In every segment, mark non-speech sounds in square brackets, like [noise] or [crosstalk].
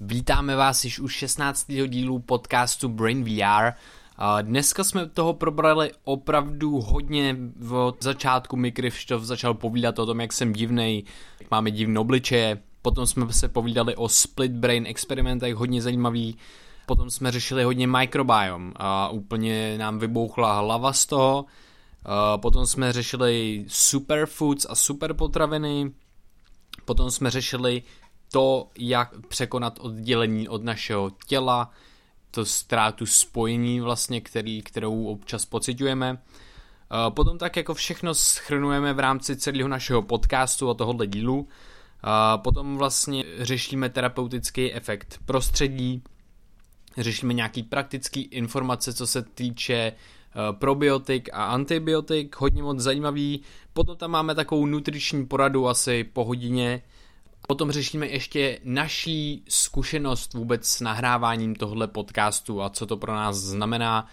Vítáme vás již u 16. dílu podcastu Brain VR. Dneska jsme toho probrali opravdu hodně od začátku mi Krištof začal povídat o tom, jak jsem divnej, jak máme divné obličeje. Potom jsme se povídali o split brain experimentech, hodně zajímavý. Potom jsme řešili hodně microbiome a úplně nám vybouchla hlava z toho. Potom jsme řešili superfoods a superpotraviny. Potom jsme řešili to, jak překonat oddělení od našeho těla, to ztrátu spojení vlastně, který, kterou občas pocitujeme. Eh, potom tak jako všechno schrnujeme v rámci celého našeho podcastu a tohohle dílu. Eh, potom vlastně řešíme terapeutický efekt prostředí, řešíme nějaký praktický informace, co se týče eh, probiotik a antibiotik, hodně moc zajímavý. Potom tam máme takovou nutriční poradu asi po hodině, Potom řešíme ještě naší zkušenost vůbec s nahráváním tohle podcastu a co to pro nás znamená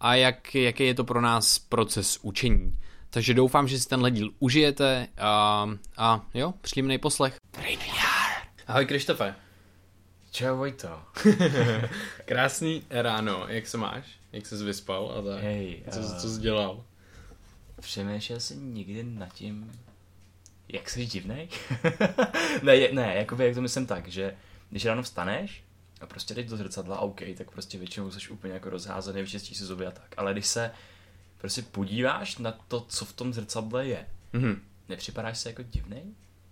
a jak, jaký je to pro nás proces učení. Takže doufám, že si tenhle díl užijete a, a jo, příjemný poslech. Ahoj Krištofe. Čau Vojto. [laughs] Krásný ráno, jak se máš? Jak jsi vyspal a tak? Hej, co, uh, co jsi dělal? Přemýšlel jsi někdy nad tím, jak jsi divnej? [laughs] ne, ne, jakoby, jak to myslím tak, že když ráno vstaneš a prostě jdeš do zrcadla, OK, tak prostě většinou jsi úplně jako rozházený, vyčistíš si zuby a tak. Ale když se prostě podíváš na to, co v tom zrcadle je, mm-hmm. nepřipadáš se jako divnej?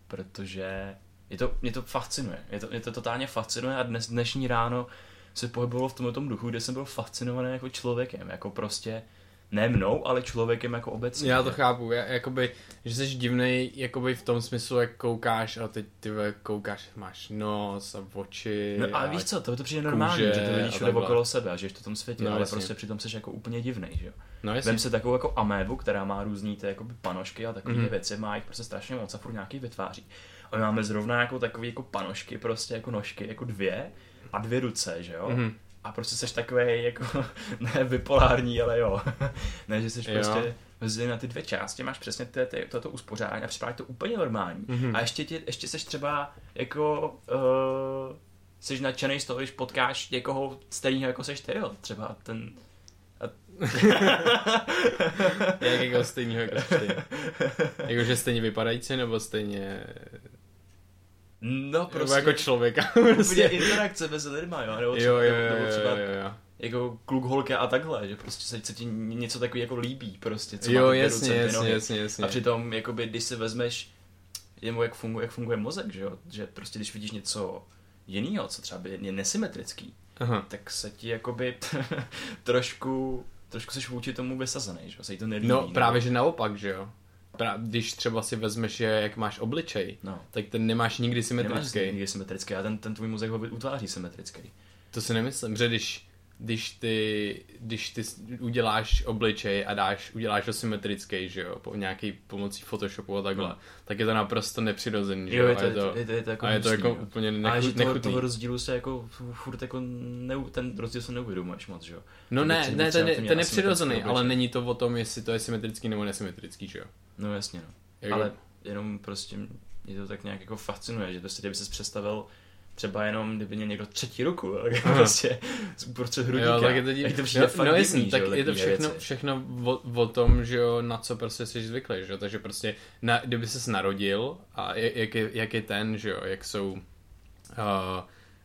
Protože je to, mě to fascinuje, mě to, mě to totálně fascinuje a dnes, dnešní ráno se pohybovalo v tomhle tom duchu, kde jsem byl fascinovaný jako člověkem, jako prostě ne mnou, ale člověkem jako obecně. Já to chápu, já, jakoby, že jsi divnej, jakoby v tom smyslu, jak koukáš a teď ty koukáš, máš nos a oči. No a, a víš co, to, to přijde normální, že to vidíš všude okolo sebe a že jsi v tom světě, no, ale jasně. prostě přitom jsi jako úplně divnej, že jo. No, Vem si takovou jako amébu, která má různý ty jakoby panošky a takové mm-hmm. věci, má jich prostě strašně moc a furt nějaký vytváří. A my máme zrovna jako takové jako panošky, prostě jako nožky, jako dvě a dvě ruce, že jo. Mm-hmm a prostě seš takový jako, [laughs] ne bipolární, ale jo. [laughs] ne, že seš jo. prostě mezi na ty dvě části, máš přesně ty, ty, toto uspořádání a připadá to úplně normální. Mm-hmm. A ještě, tě, ještě seš třeba jako, uh, seš nadšený z toho, když potkáš někoho stejného jako seš ty, jo. Třeba ten, [laughs] Jak jako stejného jako ty. Jakože stejně vypadající nebo stejně No prostě. Nebo jako člověka. [laughs] Úplně interakce mezi lidma, jo. Nebo třeba, jo, jo, jo, nebo třeba jo, jo, jo. jako kluk, holka a takhle, že prostě se, se ti něco takový jako líbí prostě, co jo, jasně, ruce, jasně, jasně, jasně. A přitom, jakoby, když si vezmeš, jemu jak funguje, jak funguje mozek, že jo, že prostě když vidíš něco jiného, co třeba je nesymetrický, Aha. tak se ti jakoby [laughs] trošku, trošku seš vůči tomu vysazený, že jo, se jí to nelíbí. No právě, že naopak, že jo když třeba si vezmeš, že jak máš obličej, no. tak ten nemáš nikdy symetrický. Nemáš nikdy symetrický a ten, ten tvůj mozek ho utváří symetrický. To si nemyslím, že když, když ty, když ty uděláš obličej a dáš, uděláš ho symetrický, že jo, po nějaký pomocí Photoshopu a takhle, no. tak je to naprosto nepřirozený, že jo, je to, a je to, je to, je to jako, a je to jako úplně nechu, Ale že toho, toho rozdílu se jako furt jako ne, ten rozdíl se neuvědomuješ moc, že jo. No ne, ne, ten, ten je nepřirozený, ale není to o tom, jestli to je symetrický nebo nesymetrický, že jo. No jasně, no. Jako... Ale jenom prostě mě to tak nějak jako fascinuje, že prostě kdyby ses představil třeba jenom, kdyby měl někdo třetí ruku, tak prostě uprostřed hrudníka. Jo, tak je to, dív... to přijde no, fakt no jasný, divný, tak jo, je to všechno, věci. všechno o, o, tom, že jo, na co prostě jsi zvyklý, že jo, takže prostě na, kdyby ses narodil a jak je, jak je ten, že jo, jak jsou uh,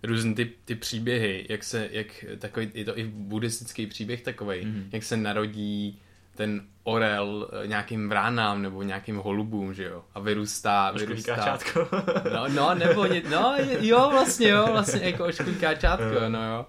různé ty, ty příběhy, jak se, jak takový, je to i buddhistický příběh takový, mm. jak se narodí ten orel eh, nějakým vránám nebo nějakým holubům, že jo, a vyrůstá, vyrůstá. no, no, nebo, no, jo, vlastně, jo, vlastně jako oškulkáčátko, no jo.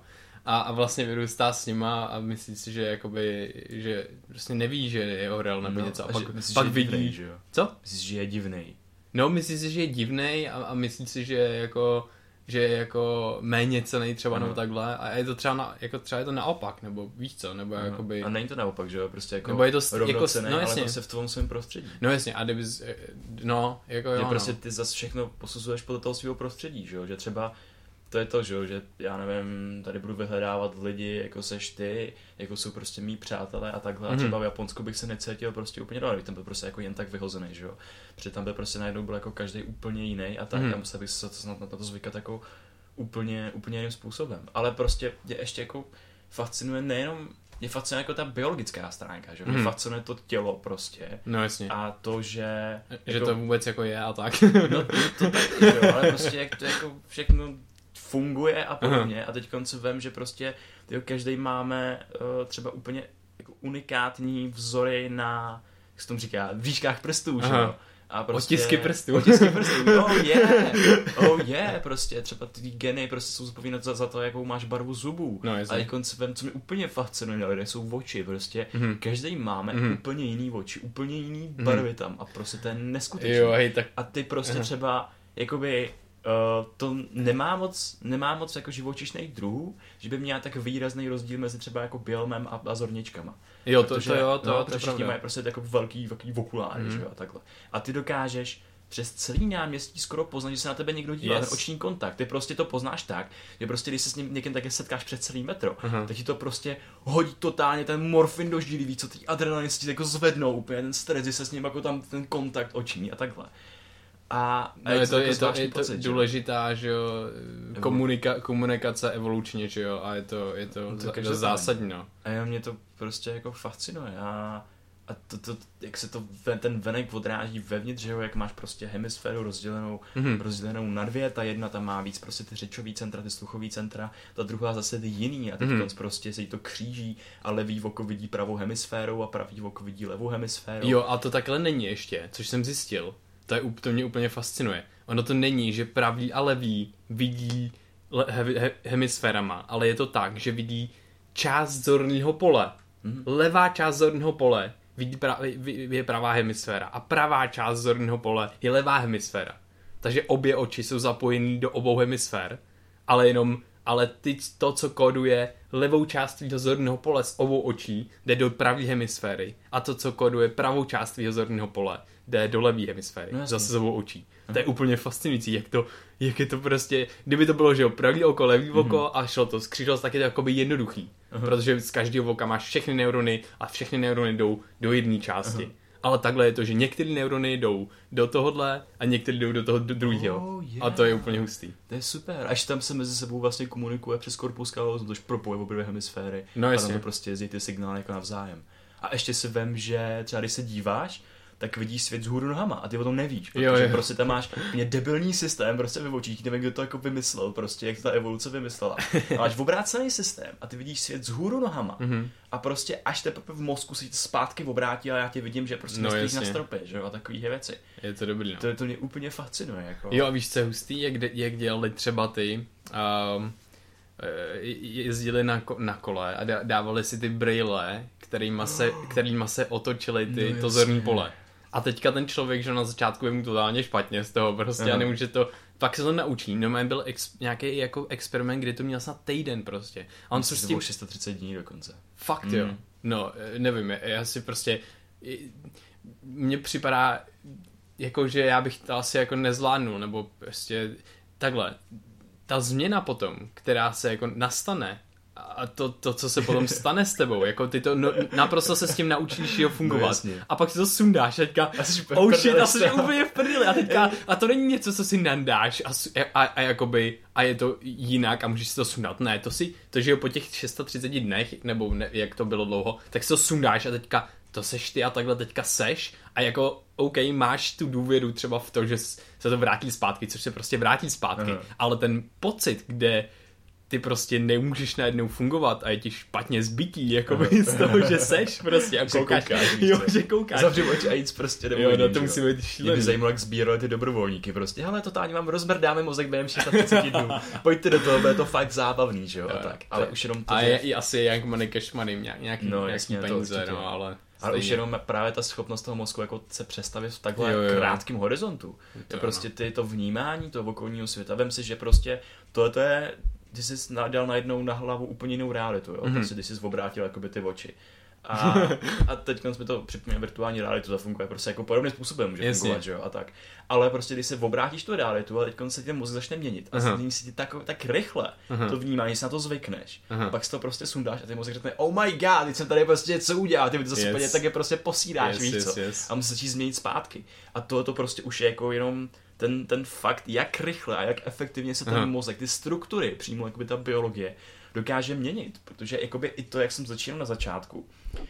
A, a vlastně vyrůstá s nima a myslí si, že jakoby, že prostě neví, že je orel nebo no, něco. A pak, myslíš, pak vidí, divnej, že jo? Co? Myslíš, že je divnej. No, myslí si, že je divnej a, a myslí si, že jako že je jako méně cený třeba nebo takhle a je to třeba, na, jako třeba je to naopak, nebo víš co, nebo no. jakoby... A není to naopak, že jo, prostě jako nebo je to jako, no jasně. ale prostě v tom svém prostředí. No jasně, a kdyby, no, jako jo, prostě no. ty zase všechno posuzuješ podle toho svého prostředí, že jo, že třeba to je to, že, že já nevím, tady budu vyhledávat lidi, jako seš ty, jako jsou prostě mý přátelé a takhle. Mm-hmm. A mhm. třeba v Japonsku bych se necítil prostě úplně dole, tam byl prostě jako jen tak vyhozený, že jo. Protože tam byl prostě najednou byl jako každý úplně jiný a tak, mm-hmm. a musel bych se na, na, to zvykat jako úplně, úplně jiným způsobem. Ale prostě je ještě jako fascinuje nejenom mě fascinuje jako ta biologická stránka, že? Mě mm. fascinuje to tělo prostě. No jasně. A to, že... Že jako, to vůbec jako je a tak. no to, to taky, jo, ale prostě jak to jako všechno funguje a podobně. Aha. A teď konce vem, že prostě tyjo, každý máme uh, třeba úplně jako unikátní vzory na, jak se tomu říká, výškách prstů, že jo? A prostě, otisky prstů. Otisky prstů, [laughs] oh yeah, oh yeah, prostě třeba ty geny prostě jsou zodpovědné za, za to, jakou máš barvu zubů. No, a jako vem, co mi úplně fascinuje na lidech, jsou oči, prostě mm-hmm. každý máme mm-hmm. úplně jiný oči, úplně jiný barvy mm-hmm. tam a prostě to je neskutečné. Jo, hej, tak... A ty prostě Aha. třeba, jakoby, Uh, to nemá moc, nemá moc jako živočišných druhů, že by měl tak výrazný rozdíl mezi třeba jako bielmem a, a zorničkama. Jo, to, protože, to jo, to, no, to, to všichni mají prostě jako velký, velký okuláry, mm. že jo, a takhle. A ty dokážeš přes celý náměstí skoro poznat, že se na tebe někdo dívá, yes. ten oční kontakt. Ty prostě to poznáš tak, že prostě když se s ním někým také setkáš před celý metro, uh-huh. tak ti to prostě hodí totálně ten morfin do žíly, víc, co ty adrenalin si jako zvednou úplně, ten stres, že se s ním jako tam ten kontakt oční a takhle. A, no, je, to, je, to, je to pocit, důležitá, že jo, komunika, komunikace evolučně, že jo, a je to, je to, to, to zásadní, no. A jo, mě to prostě jako fascinuje a, a to, to, jak se to ten venek odráží vevnitř, že jo, jak máš prostě hemisféru rozdělenou, mm-hmm. rozdělenou na dvě, ta jedna tam má víc prostě ty řečový centra, ty sluchový centra, ta druhá zase ty jiný a teď mm-hmm. prostě se jí to kříží a levý oko vidí pravou hemisférou a pravý oko vidí levou hemisférou. Jo, a to takhle není ještě, což jsem zjistil to, je, to mě úplně fascinuje. Ono to není, že pravý a levý vidí le, he, he, hemisférama, ale je to tak, že vidí část zorného pole. Mm-hmm. Levá část zorného pole vidí pra, je pravá hemisféra a pravá část zorného pole je levá hemisféra. Takže obě oči jsou zapojený do obou hemisfér, ale jenom ale ty, to, co koduje levou část tvýho zorného pole z obou očí, jde do pravé hemisféry a to, co koduje pravou část tvýho zorného pole, jde do levé hemisféry, no, zase z obou očí. To je úplně fascinující, jak to, jak je to prostě, kdyby to bylo, že jo, pravý oko, levý mm-hmm. oko a šlo to, skřížil tak je to jakoby jednoduchý, uh-huh. protože z každého oka máš všechny neurony a všechny neurony jdou do jedné části. Uh-huh. Ale takhle je to, že některé neurony jdou do tohohle a některé jdou do toho druhého. Oh, yeah. A to je úplně hustý. To je super. Až tam se mezi sebou vlastně komunikuje přes korpus callosum, tož propojuje obě hemisféry. No jasně. A tam to prostě jezdí ty signály jako navzájem. A ještě si vem, že třeba když se díváš, tak vidíš svět z hůru nohama a ty o tom nevíš, protože jo, jo. prostě tam máš mě debilní systém prostě očích, nevím, kdo to jako vymyslel, prostě jak ta evoluce vymyslela. A máš obrácený systém a ty vidíš svět z hůru nohama mm-hmm. a prostě až teprve v mozku si zpátky obrátí a já tě vidím, že prostě no, na stropě, že jo, a takovýhle věci. Je to dobrý, no. To, to mě úplně fascinuje, jako. Jo, a víš, co je hustý, jak, jak dělali třeba ty, um, jezdili na, ko- na kole a dávali si ty brýle, kterýma se, [gasps] kterýma se otočily ty, no, to zorní pole. A teďka ten člověk, že na začátku je mu totálně špatně z toho prostě uh-huh. a nemůže to, pak se to naučí. No byl ex, nějaký jako experiment, kdy to měl snad týden prostě. A on co s tím... 630 dní dokonce. Fakt mm. jo. No, nevím, já si prostě, mně připadá, jako že já bych to asi jako nezvládnul, nebo prostě takhle. Ta změna potom, která se jako nastane a to, to, co se potom stane s tebou, jako ty to no, naprosto se s tím naučíš jo fungovat. No, a pak si to sundáš a teďka, oh shit, a jsi úplně v prdeli a teďka, a to není něco, co si nandáš a, a, a, jakoby, a je to jinak a můžeš si to sundat. Ne, to si, to že jo po těch 630 dnech, nebo ne, jak to bylo dlouho, tak si to sundáš a teďka to seš ty a takhle teďka seš a jako OK, máš tu důvěru třeba v to, že se to vrátí zpátky, což se prostě vrátí zpátky, Aha. ale ten pocit, kde ty prostě nemůžeš najednou fungovat a je ti špatně zbytí, jako by z toho, že seš prostě a koukáš. Že koukáš jo, že koukáš. Zavři oči a jít prostě nebo Jo, na no, to musí být šílený. Mě by zajímalo, jak sbírali ty dobrovolníky prostě. Ale totálně vám rozbrdáme mozek během 36 dnů. Pojďte do toho, bude to fakt zábavný, že jo, a tak. Ale už jenom to, A je i asi jak money cash money, nějaký, nějaký, no, jasně, peníze, no, ale... Ale už jenom právě ta schopnost toho mozku jako se přestavit v takhle jo, jo. krátkém horizontu. To je prostě ty, to vnímání toho okolního světa. Vem si, že prostě tohle je ty jsi dal najednou na hlavu úplně jinou realitu, jo? Mm-hmm. Prostě, když jsi obrátil jakoby ty oči. A, a teď jsme to připomíná virtuální realitu, to funguje prostě jako podobným způsobem může Jasně. fungovat, že jo, a tak. Ale prostě, když se obrátíš tu realitu a teď se ten mozek začne měnit a změní se ti tak, tak rychle Aha. to vnímání, si na to zvykneš, Aha. pak si to prostě sundáš a ten mozek řekne, oh my god, teď jsem tady prostě něco udělal, ty to yes. úplně tak je prostě posídáš, yes, víš yes, co, yes. a musíš začít změnit zpátky. A to, to prostě už je jako jenom ten, ten fakt, jak rychle a jak efektivně se ten Aha. mozek, ty struktury, přímo jakoby ta biologie, dokáže měnit, protože jakoby i to, jak jsem začínal na začátku,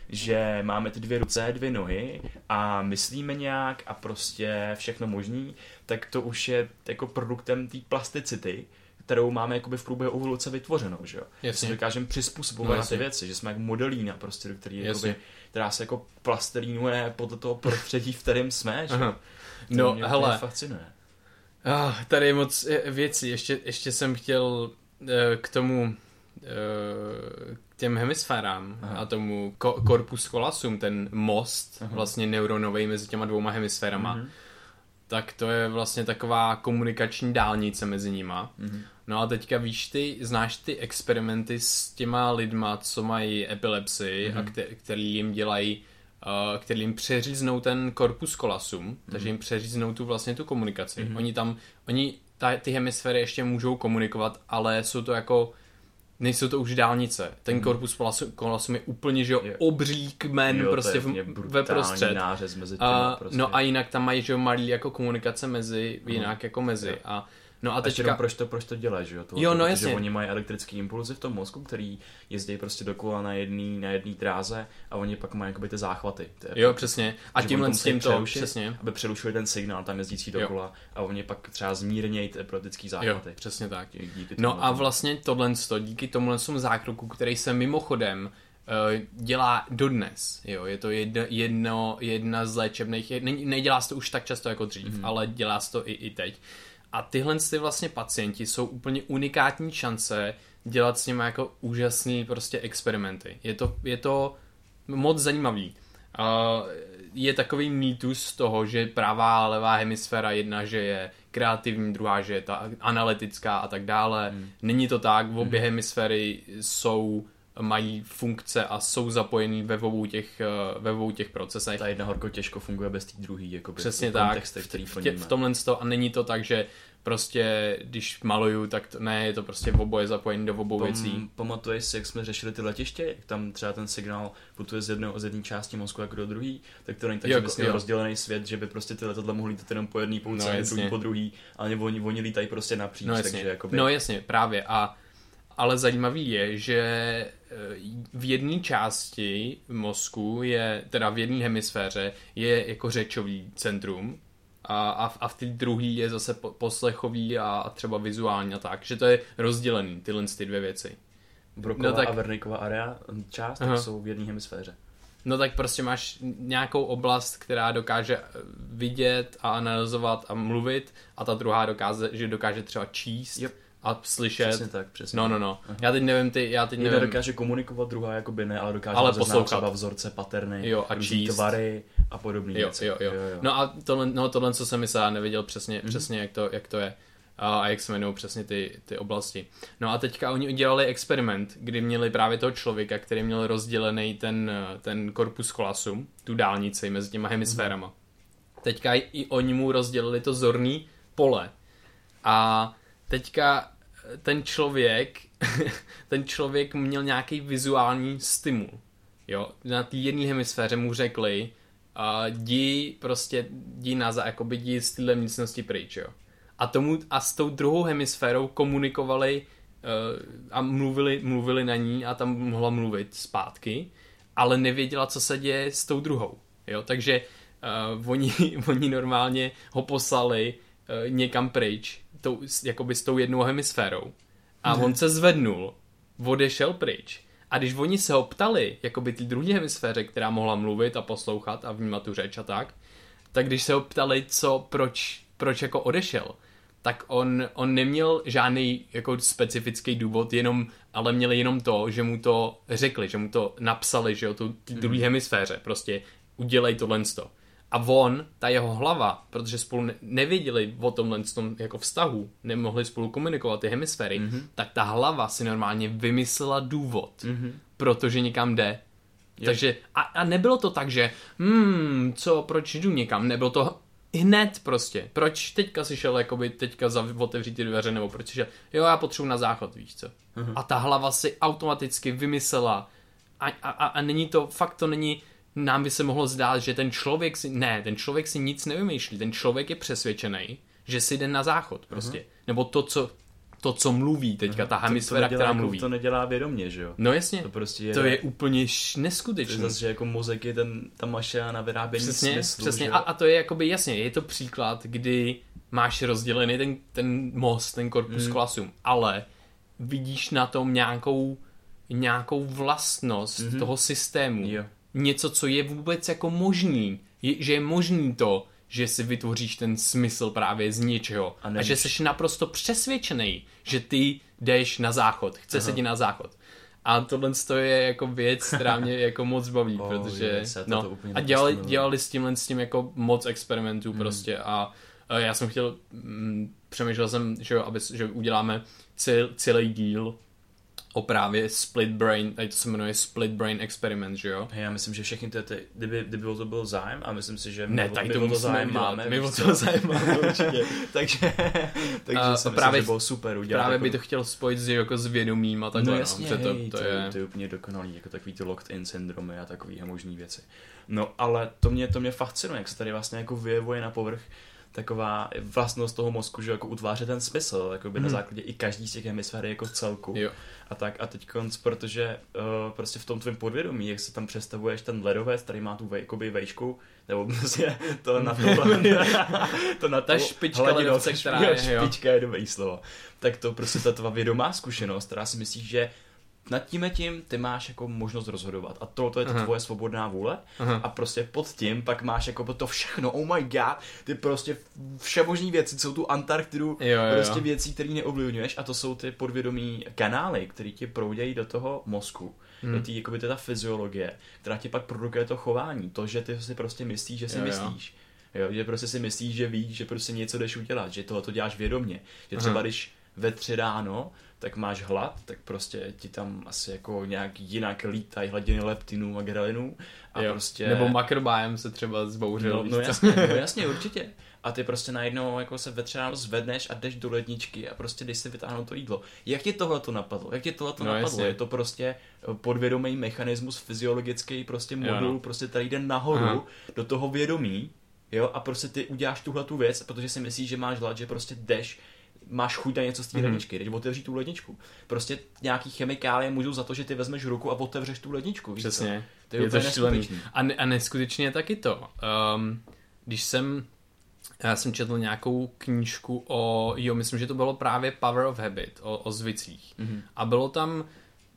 že máme ty dvě ruce, dvě nohy a myslíme nějak a prostě všechno možný, tak to už je jako produktem té plasticity, kterou máme jakoby v průběhu evoluce vytvořenou, že jo? Jasně. Že dokážeme přizpůsobovat no, ty věci, že jsme jak modelína prostě, do který, jakoby, která se jako plastelínuje podle toho prostředí, v kterém jsme, že jo? No, mě hele. fascinuje. Oh, tady je moc eh, věcí. Ještě, ještě jsem chtěl uh, k tomu k těm hemisférám Aha. a tomu ko- corpus colasum, ten most Aha. vlastně neuronový mezi těma dvouma hemisférama. Mhm tak to je vlastně taková komunikační dálnice mezi nima. Mm-hmm. No a teďka víš ty, znáš ty experimenty s těma lidma, co mají epilepsii mm-hmm. a kte- který jim dělají uh, který jim přeříznou ten korpus kolasum, mm-hmm. takže jim přeříznou tu vlastně tu komunikaci. Mm-hmm. Oni tam, oni ta, ty hemisféry ještě můžou komunikovat, ale jsou to jako nejsou to už dálnice. Ten korpus hmm. kolosum je úplně, že jo, obří kmen jo, prostě v, ve prostřed. nářez mezi těma, a, prostě. No a jinak tam mají, že jo, malý jako komunikace mezi, jinak jako mezi. Jo. A No a teďka... proč to, proč to dělají, že jo? To, jo, no jasně. Oni mají elektrický impulzy v tom mozku, který jezdí prostě dokola na jedné na jedný dráze a oni pak mají jakoby ty záchvaty. Ty, jo, přesně. A tímhle s tím to, přesně. Aby přerušili ten signál tam jezdící dokola jo. a oni pak třeba zmírnějí ty epileptický záchvaty. Jo, přesně tak. Díky no a vlastně tohle, díky tomu zákroku, který se mimochodem uh, dělá dodnes. Jo, je to jedno, jedno, jedna z léčebných, ne, nedělá se to už tak často jako dřív, mm. ale dělá se to i, i teď. A tyhle ty vlastně pacienti jsou úplně unikátní šance dělat s nimi jako úžasný prostě experimenty. Je to, je to moc zajímavý. Uh, je takový mýtus toho, že pravá a levá hemisféra jedna, že je kreativní, druhá, že je ta analytická a tak dále. Hmm. Není to tak, v obě hmm. hemisféry jsou mají funkce a jsou zapojený ve obou těch, eh, ve obou těch procesech. Ta jedna horko těžko funguje bez té druhé, jako Přesně tak, který v, tě, v tomhle to, a není to tak, že prostě, když maluju, tak to, ne, je to prostě v oboje zapojený do obou Pom, věcí. Pamatuješ si, jak jsme řešili ty letiště, jak tam třeba ten signál putuje z, jedné z jedné části mozku jako do druhé, tak to není tak, jo, že bys měl rozdělený svět, že by prostě ty letadla mohly lítat jenom po jedné půlce, no, druhý po druhý, ale oni, oni lítají prostě napříč, no, takže jakoby... No jasně, právě. A ale zajímavý je, že eh, v jedné části mozku je, teda v jedné hemisféře, je jako řečový centrum a, a, a v té druhé je zase poslechový a, a třeba vizuální a tak, že to je rozdělený, tyhle ty dvě věci. Broková no, tak... a Wernicková area část tak jsou v jedné hemisféře. No tak prostě máš nějakou oblast, která dokáže vidět a analyzovat a mluvit a ta druhá dokáže, že dokáže třeba číst. Yep a slyšet. Přesně tak, přesně. No, no, no. Aha. Já teď nevím, ty, já teď Jedna nevím. dokáže komunikovat, druhá jakoby ne, ale dokáže ale poslouchat třeba vzorce, paterny, jo, a číst. tvary a podobné jo, věci. Jo, jo. jo, jo. No a tohle, no, tohle, co jsem myslel, nevěděl přesně, mm-hmm. přesně jak, to, jak to je a, a jak se jmenují přesně ty, ty oblasti. No a teďka oni udělali experiment, kdy měli právě toho člověka, který měl rozdělený ten, ten korpus kolasum, tu dálnici mezi těma hemisférama. Mm-hmm. Teďka i oni mu rozdělili to zorný pole. A teďka ten člověk, [laughs] ten člověk měl nějaký vizuální stimul. Jo, na té jedné hemisféře mu řekli, uh, jdi prostě, jdi na za, jakoby jdi z téhle místnosti pryč, jo. A, tomu, a s tou druhou hemisférou komunikovali uh, a mluvili, mluvili na ní a tam mohla mluvit zpátky, ale nevěděla, co se děje s tou druhou, jo. Takže uh, oni, [laughs] oni normálně ho poslali uh, někam pryč tou, jakoby s tou jednou hemisférou. A mm. on se zvednul, odešel pryč. A když oni se ho ptali, jakoby ty druhé hemisféře, která mohla mluvit a poslouchat a vnímat tu řeč a tak, tak když se ho ptali, co, proč, proč jako odešel, tak on, on neměl žádný jako specifický důvod, jenom, ale měli jenom to, že mu to řekli, že mu to napsali, že jo, tu, tu druhé mhm. hemisféře, prostě udělej tohle. A on, ta jeho hlava, protože spolu nevěděli o tomhle tom jako vztahu, nemohli spolu komunikovat ty hemisféry, mm-hmm. tak ta hlava si normálně vymyslela důvod, mm-hmm. protože někam jde. Takže, a, a nebylo to tak, že hmm, co, proč jdu někam, nebylo to hned prostě. Proč teďka si šel jakoby teďka za, otevřít ty dveře, nebo proč si šel, jo, já potřebuji na záchod, víš co. Mm-hmm. A ta hlava si automaticky vymyslela a, a, a, a není to, fakt to není, nám by se mohlo zdát, že ten člověk si, ne, ten člověk si nic nevymýšlí, ten člověk je přesvědčený, že si jde na záchod prostě. Uh-huh. Nebo to, co to, co mluví teďka, ta hemisféra, která jako, mluví. To nedělá vědomě, že jo? No jasně, to, prostě je, to je úplně neskutečné. To je zase, že jako mozek je ten, ta mašina na vyrábění přesně, smyslu, Přesně, a, a, to je jakoby jasně, je to příklad, kdy máš rozdělený ten, ten most, ten korpus hmm. ale vidíš na tom nějakou, nějakou vlastnost mm-hmm. toho systému. Jo. Něco, co je vůbec jako možný. Je, že je možný to, že si vytvoříš ten smysl právě z ničeho. A, a že jsi naprosto přesvědčený, že ty jdeš na záchod, chce se ti na záchod. A tohle je jako věc, která mě [laughs] jako moc baví, oh, protože yes, no, a dělali, dělali s tímhle s tím jako moc experimentů mm. prostě a, a já jsem chtěl, mm, přemýšlel jsem, že, jo, aby, že uděláme cel, celý díl o právě split brain, tady to se jmenuje split brain experiment, že jo? Já myslím, že všechny ty, ty kdyby, kdyby o to byl zájem a myslím si, že ne, tak to, to zájem máme. My o to zájem máme [laughs] určitě. takže [laughs] takže uh, si právě, myslím, že bylo super udělat. Právě jako... by to chtěl spojit s, jako s vědomím a takhle. No jasně, no, hej, to, to, je... to, je úplně dokonalý, jako takový ty locked in syndromy a takový možný věci. No ale to mě, to mě fascinuje, jak se tady vlastně jako vyjevuje na povrch taková vlastnost toho mozku, že jako utváří ten smysl, jako by hmm. na základě i každý z těch hemisféry jako celku. Jo. A tak a teď konc, protože uh, prostě v tom tvém podvědomí, jak se tam představuješ ten ledovec, který má tu vej, vejšku, nebo prostě to na to, [laughs] to na Ta špička ledovce, která je, špička je dobrý slovo. Tak to prostě ta tvá vědomá zkušenost, která si myslíš, že nad tím tím ty máš jako možnost rozhodovat a tohle je to tvoje svobodná vůle Aha. a prostě pod tím pak máš jako to všechno, oh my god, ty prostě všemožní věci, jsou tu Antarktidu, jo, jo, prostě jo. věcí, které neovlivňuješ a to jsou ty podvědomí kanály, které ti proudějí do toho mozku. Hmm. Je tý, jakoby ta fyziologie, která ti pak produkuje to chování, to, že ty si prostě myslíš, že si jo, myslíš. Jo. Jo, že prostě si myslíš, že víš, že prostě něco jdeš udělat, že tohle to děláš vědomě. Že třeba Aha. když ve tři ráno tak máš hlad, tak prostě ti tam asi jako nějak jinak lítají hladiny leptinů a grelinů. A jo. prostě... Nebo makrobájem se třeba zbouřil. No, no jasně, no [laughs] jasně, určitě. A ty prostě najednou jako se ve ráno zvedneš a jdeš do ledničky a prostě jdeš si vytáhnout to jídlo. Jak ti tohle to napadlo? Jak ti tohle to no, napadlo? Jasně. Je to prostě eh, podvědomý mechanismus, fyziologický prostě modul, jo, no. prostě tady jde nahoru Aha. do toho vědomí, jo, a prostě ty uděláš tuhle tu věc, protože si myslíš, že máš hlad, že prostě jdeš máš chuť na něco z té mm-hmm. ledničky, teď otevří tu ledničku. Prostě nějaký chemikálie můžou za to, že ty vezmeš ruku a otevřeš tu ledničku. Přesně. To je, je to šílený. A, ne, a neskutečně je taky to. Um, když jsem já jsem četl nějakou knížku o, jo, myslím, že to bylo právě Power of Habit, o, o zvicích. Mm-hmm. A bylo tam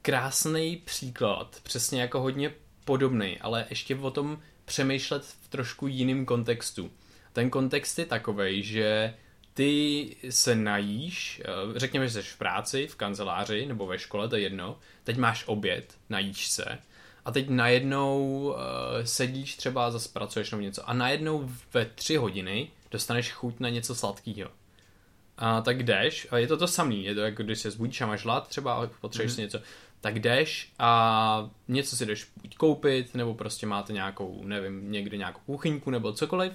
krásný příklad, přesně jako hodně podobný, ale ještě o tom přemýšlet v trošku jiném kontextu. Ten kontext je takový, že ty se najíš, eh, řekněme, že jsi v práci, v kanceláři nebo ve škole, to je jedno, teď máš oběd, najíš se a teď najednou uh, sedíš třeba, zase pracuješ nebo něco a najednou ve tři hodiny dostaneš chuť na něco sladkého. A tak jdeš, a je to to samý, je to jako když se zbudíš a máš hlad třeba a potřebuješ mm-hmm. si něco, tak jdeš a něco si jdeš buď koupit, nebo prostě máte nějakou, nevím, někde nějakou kuchyňku nebo cokoliv.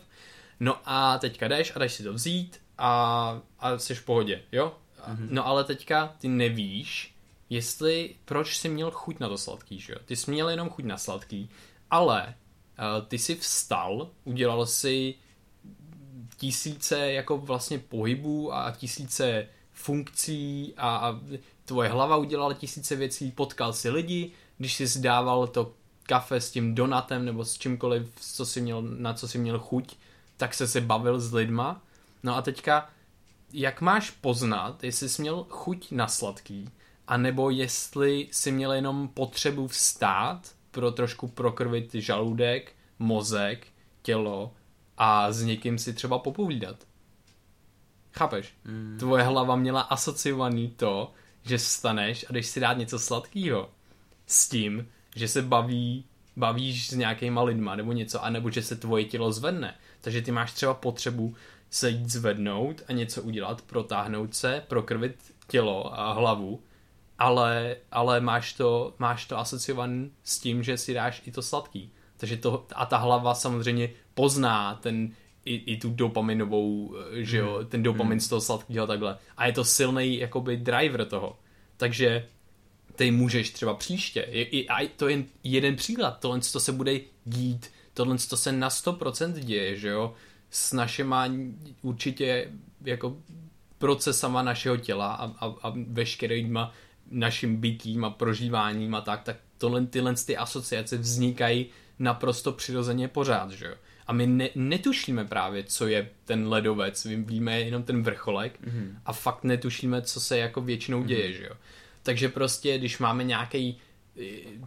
No a teďka jdeš a jdeš si to vzít a, a jsi v pohodě, jo? Mm-hmm. No ale teďka ty nevíš, jestli, proč jsi měl chuť na to sladký, že jo? Ty jsi měl jenom chuť na sladký, ale uh, ty jsi vstal, udělal si tisíce jako vlastně pohybů a tisíce funkcí a, a tvoje hlava udělala tisíce věcí, potkal si lidi, když jsi zdával to kafe s tím donatem nebo s čímkoliv, co jsi měl, na co jsi měl chuť, tak se se bavil s lidma No a teďka, jak máš poznat, jestli jsi měl chuť na sladký, anebo jestli jsi měl jenom potřebu vstát pro trošku prokrvit žaludek, mozek, tělo a s někým si třeba popovídat. Chápeš? Mm. Tvoje hlava měla asociovaný to, že staneš a jdeš si dát něco sladkého. S tím, že se baví, bavíš s nějakýma lidma nebo něco, anebo že se tvoje tělo zvedne. Takže ty máš třeba potřebu se jít zvednout a něco udělat, protáhnout se, prokrvit tělo a hlavu, ale, ale máš, to, máš to asociované s tím, že si dáš i to sladký. Takže to, a ta hlava samozřejmě pozná ten, i, i tu dopaminovou, eh, že jo, mm. ten dopamin mm. z toho sladkého takhle. A je to silný jakoby driver toho. Takže ty můžeš třeba příště, je, a to je jeden příklad, tohle to se bude dít, tohle to se na 100% děje, že jo, s našima určitě jako procesama našeho těla a, a, a veškerýma naším bytím a prožíváním a tak, tak tohle, tyhle ty asociace vznikají naprosto přirozeně pořád, že jo. A my ne, netušíme právě, co je ten ledovec, víme jenom ten vrcholek mm-hmm. a fakt netušíme, co se jako většinou děje, mm-hmm. že jo. Takže prostě, když máme nějaký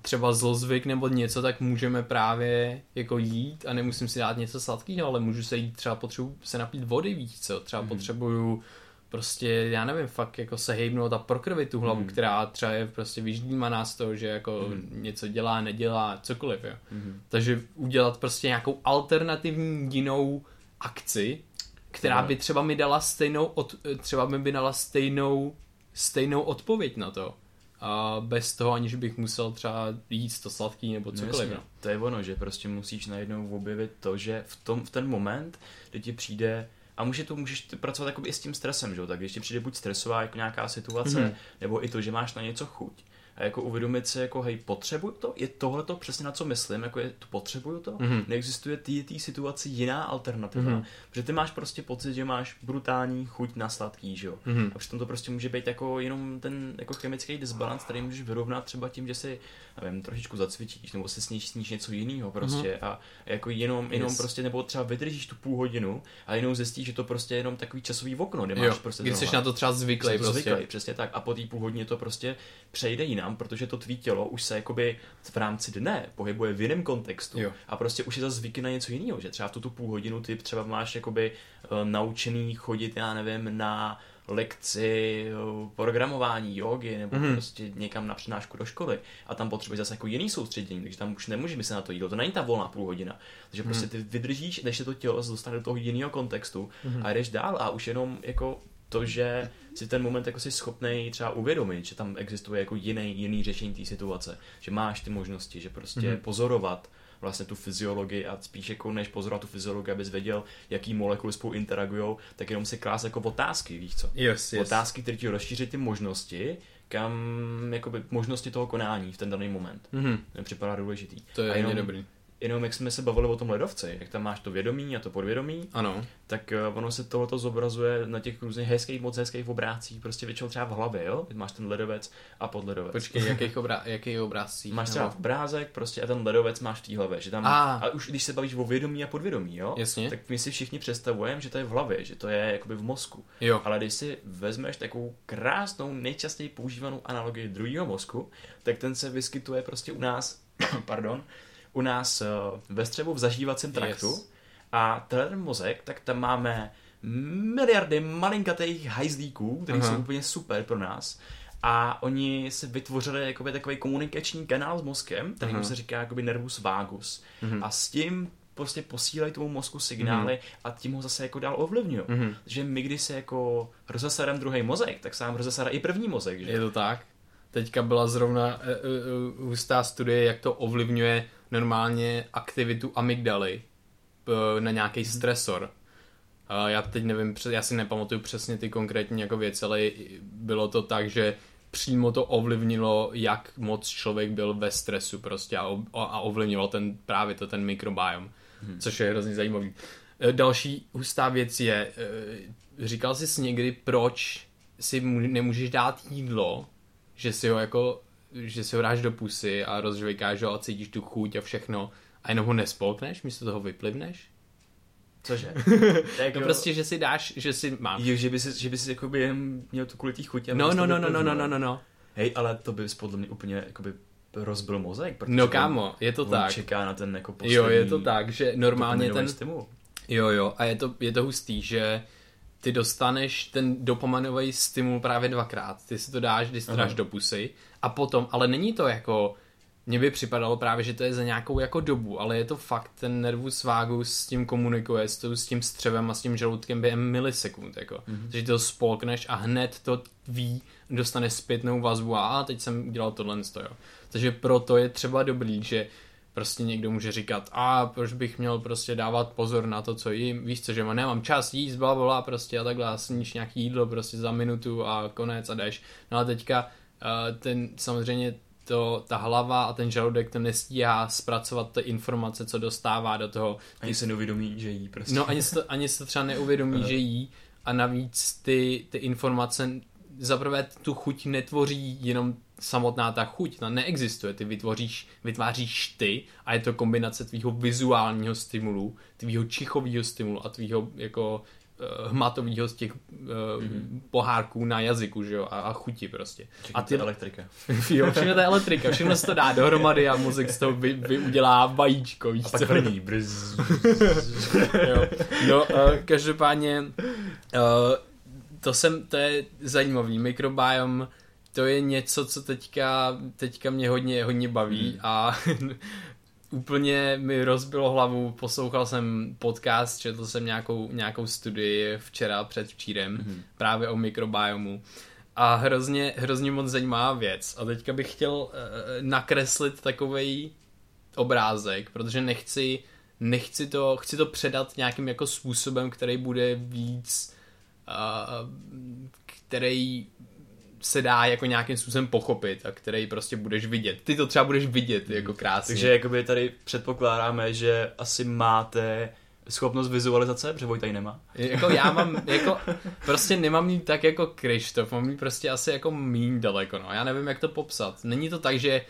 třeba zlozvyk nebo něco, tak můžeme právě jako jít a nemusím si dát něco sladkého, ale můžu se jít, třeba potřebuji se napít vody víc, co, třeba mm-hmm. potřebuju prostě, já nevím, fakt jako se hejbnout a prokrvit tu hlavu, mm. která třeba je prostě vyždímaná z toho, že jako mm. něco dělá, nedělá, cokoliv, jo. Mm. Takže udělat prostě nějakou alternativní jinou akci, která by třeba mi dala stejnou, od, třeba by mi dala stejnou, stejnou odpověď na to a bez toho, aniž bych musel třeba jíst to sladký nebo no cokoliv. No, to je ono, že prostě musíš najednou objevit to, že v, tom, v ten moment, kdy ti přijde a může to, můžeš pracovat i s tím stresem, že? tak když ti přijde buď stresová jako nějaká situace, mm-hmm. nebo i to, že máš na něco chuť, a jako uvědomit si, jako hej, potřebuju to? Je tohle to přesně na co myslím? Jako je, to potřebuju to? Mm-hmm. Neexistuje té situaci jiná alternativa? Mm-hmm. Protože ty máš prostě pocit, že máš brutální chuť na sladký, že jo? Mm-hmm. A přitom to prostě může být jako jenom ten jako chemický disbalans, který můžeš vyrovnat třeba tím, že si, nevím, trošičku zacvičíš, nebo se sníš, sníš něco jiného prostě mm-hmm. a jako jenom, jenom yes. prostě, nebo třeba vydržíš tu půl hodinu a jenom zjistíš, že to prostě je jenom takový časový okno, kde máš jo, prostě Když jsi na to třeba zvyklý, prostě. zvyklý, přesně tak. A po té půl hodině to prostě přejde jinam, protože to tvý tělo už se jakoby v rámci dne pohybuje v jiném kontextu jo. a prostě už je zase zvyky na něco jiného, že třeba v tu půl hodinu ty třeba máš jakoby uh, naučený chodit, já nevím, na lekci programování, jogy nebo mm-hmm. prostě někam na přednášku do školy a tam potřebuješ zase jako jiný soustředění, takže tam už nemůžeš myslet na to jídlo, to není ta volná půl hodina. Takže mm-hmm. prostě ty vydržíš, než se to tělo dostane do toho jiného kontextu mm-hmm. a jdeš dál a už jenom jako to, že si ten moment jako si schopný třeba uvědomit, že tam existuje jako jiný, jiný řešení té situace, že máš ty možnosti, že prostě mm-hmm. pozorovat vlastně tu fyziologii a spíš jako než pozorovat tu fyziologii, abys věděl, jaký molekuly spolu interagují, tak jenom si krás jako otázky, víš co? Yes, yes. Otázky, které ti rozšíří ty možnosti, kam jakoby možnosti toho konání v ten daný moment. Mm-hmm. Připadá důležitý. To je a jenom, dobrý jenom jak jsme se bavili o tom ledovci, jak tam máš to vědomí a to podvědomí, ano. tak uh, ono se tohoto zobrazuje na těch různých hezkých, moc hezkých obrázcích, prostě většinou třeba v hlavě, jo? Máš ten ledovec a podledovec. Počkej, jakých obrá- jaký obrázcích? Máš třeba nebo... obrázek prostě a ten ledovec máš v té hlavě, že tam, a. a už když se bavíš o vědomí a podvědomí, jo? Jasně. Tak my si všichni představujeme, že to je v hlavě, že to je jakoby v mozku. Jo. Ale když si vezmeš takovou krásnou, nejčastěji používanou analogii druhého mozku, tak ten se vyskytuje prostě u nás, [coughs] pardon, u nás eh, ve střevu v zažívacím traktu yes. a ten mozek, tak tam máme miliardy malinkatých hajzlíků, které jsou úplně super pro nás. A oni si vytvořili jakoby takový komunikační kanál s mozkem, který uh-huh. se říká jakoby nervus vagus. Uh-huh. A s tím prostě posílají tomu mozku signály mm-hmm. a tím ho zase jako dál ovlivňují. Mm-hmm. Že my, když se jako rozeserem druhý mozek, tak sám rozesere i první mozek. Že? Je to tak? Teďka byla zrovna uh, uh, hustá studie, jak to ovlivňuje normálně aktivitu amygdaly na nějaký mm-hmm. stresor. Já teď nevím, já si nepamatuju přesně ty konkrétní jako věci, ale bylo to tak, že přímo to ovlivnilo, jak moc člověk byl ve stresu prostě a, a ovlivňoval ten, právě to ten mikrobiom, hmm. což je hrozně zajímavý. Další hustá věc je, říkal jsi někdy, proč si nemůžeš dát jídlo, že si ho jako, že si ho dáš do pusy a rozžvejkáš ho a cítíš tu chuť a všechno a jenom ho nespolkneš, místo toho vyplivneš? Cože? [laughs] jako... No prostě, že si dáš, že si máš. Jo, že by si, že by si jakoby jen měl tu kvůli té chuť. No, no, no, no, no, no, no, no, no. Hej, ale to by podle mě úplně jakoby rozbil mozek. No kámo, je to tak. čeká na ten jako poslední... Jo, je to tak, že normálně ten... Stimul. Jo, jo, a je to, je to hustý, že ty dostaneš ten dopaminový stimul právě dvakrát. Ty si to dáš, když to dáš do pusy a potom, ale není to jako, mně by připadalo právě, že to je za nějakou jako dobu, ale je to fakt, ten nervus vagus s tím komunikuje, s, s tím střevem a s tím žaludkem během milisekund, jako. Mm-hmm. Takže to spolkneš a hned to ví, dostane zpětnou vazbu a teď jsem udělal tohle, jo. Takže proto je třeba dobrý, že prostě někdo může říkat, a proč bych měl prostě dávat pozor na to, co jím, víš co, že nemám čas jíst, bla, bla, prostě a takhle a sníš nějaký jídlo prostě za minutu a konec a jdeš. No a teďka ten samozřejmě to, ta hlava a ten žaludek to nestíhá zpracovat ty informace, co dostává do toho. Ani se neuvědomí, že jí prostě. No ani se to, ani se to třeba neuvědomí, že jí a navíc ty, ty informace zaprvé tu chuť netvoří jenom samotná ta chuť, ta neexistuje, ty vytvoříš, vytváříš ty a je to kombinace tvýho vizuálního stimulu, tvýho čichového stimulu a tvýho jako uh, hmatového z těch uh, mm-hmm. pohárků na jazyku, že jo, a, a chuti prostě. Všechno a ty elektrika. [laughs] jo, všechno to je elektrika, všechno se to dá dohromady a mozek z toho vy, vy udělá vajíčko, víš a co? pak plní, brz. [laughs] jo. No, uh, každopádně uh, to jsem, to je zajímavý, mikrobiom to je něco, co teďka, teďka mě hodně, hodně baví hmm. a úplně mi rozbilo hlavu, poslouchal jsem podcast, četl jsem nějakou, nějakou studii včera před včírem hmm. právě o mikrobiomu a hrozně, hrozně moc zajímavá věc a teďka bych chtěl uh, nakreslit takový obrázek, protože nechci nechci to, chci to předat nějakým jako způsobem, který bude víc uh, který se dá jako nějakým způsobem pochopit a který prostě budeš vidět. Ty to třeba budeš vidět jako hmm. krásně. Takže jakoby tady předpokládáme, že asi máte schopnost vizualizace, protože Vojta nemá. Jako já mám, [laughs] jako prostě nemám ní tak jako Krištof, mám jí prostě asi jako míň daleko, no. Já nevím, jak to popsat. Není to tak, že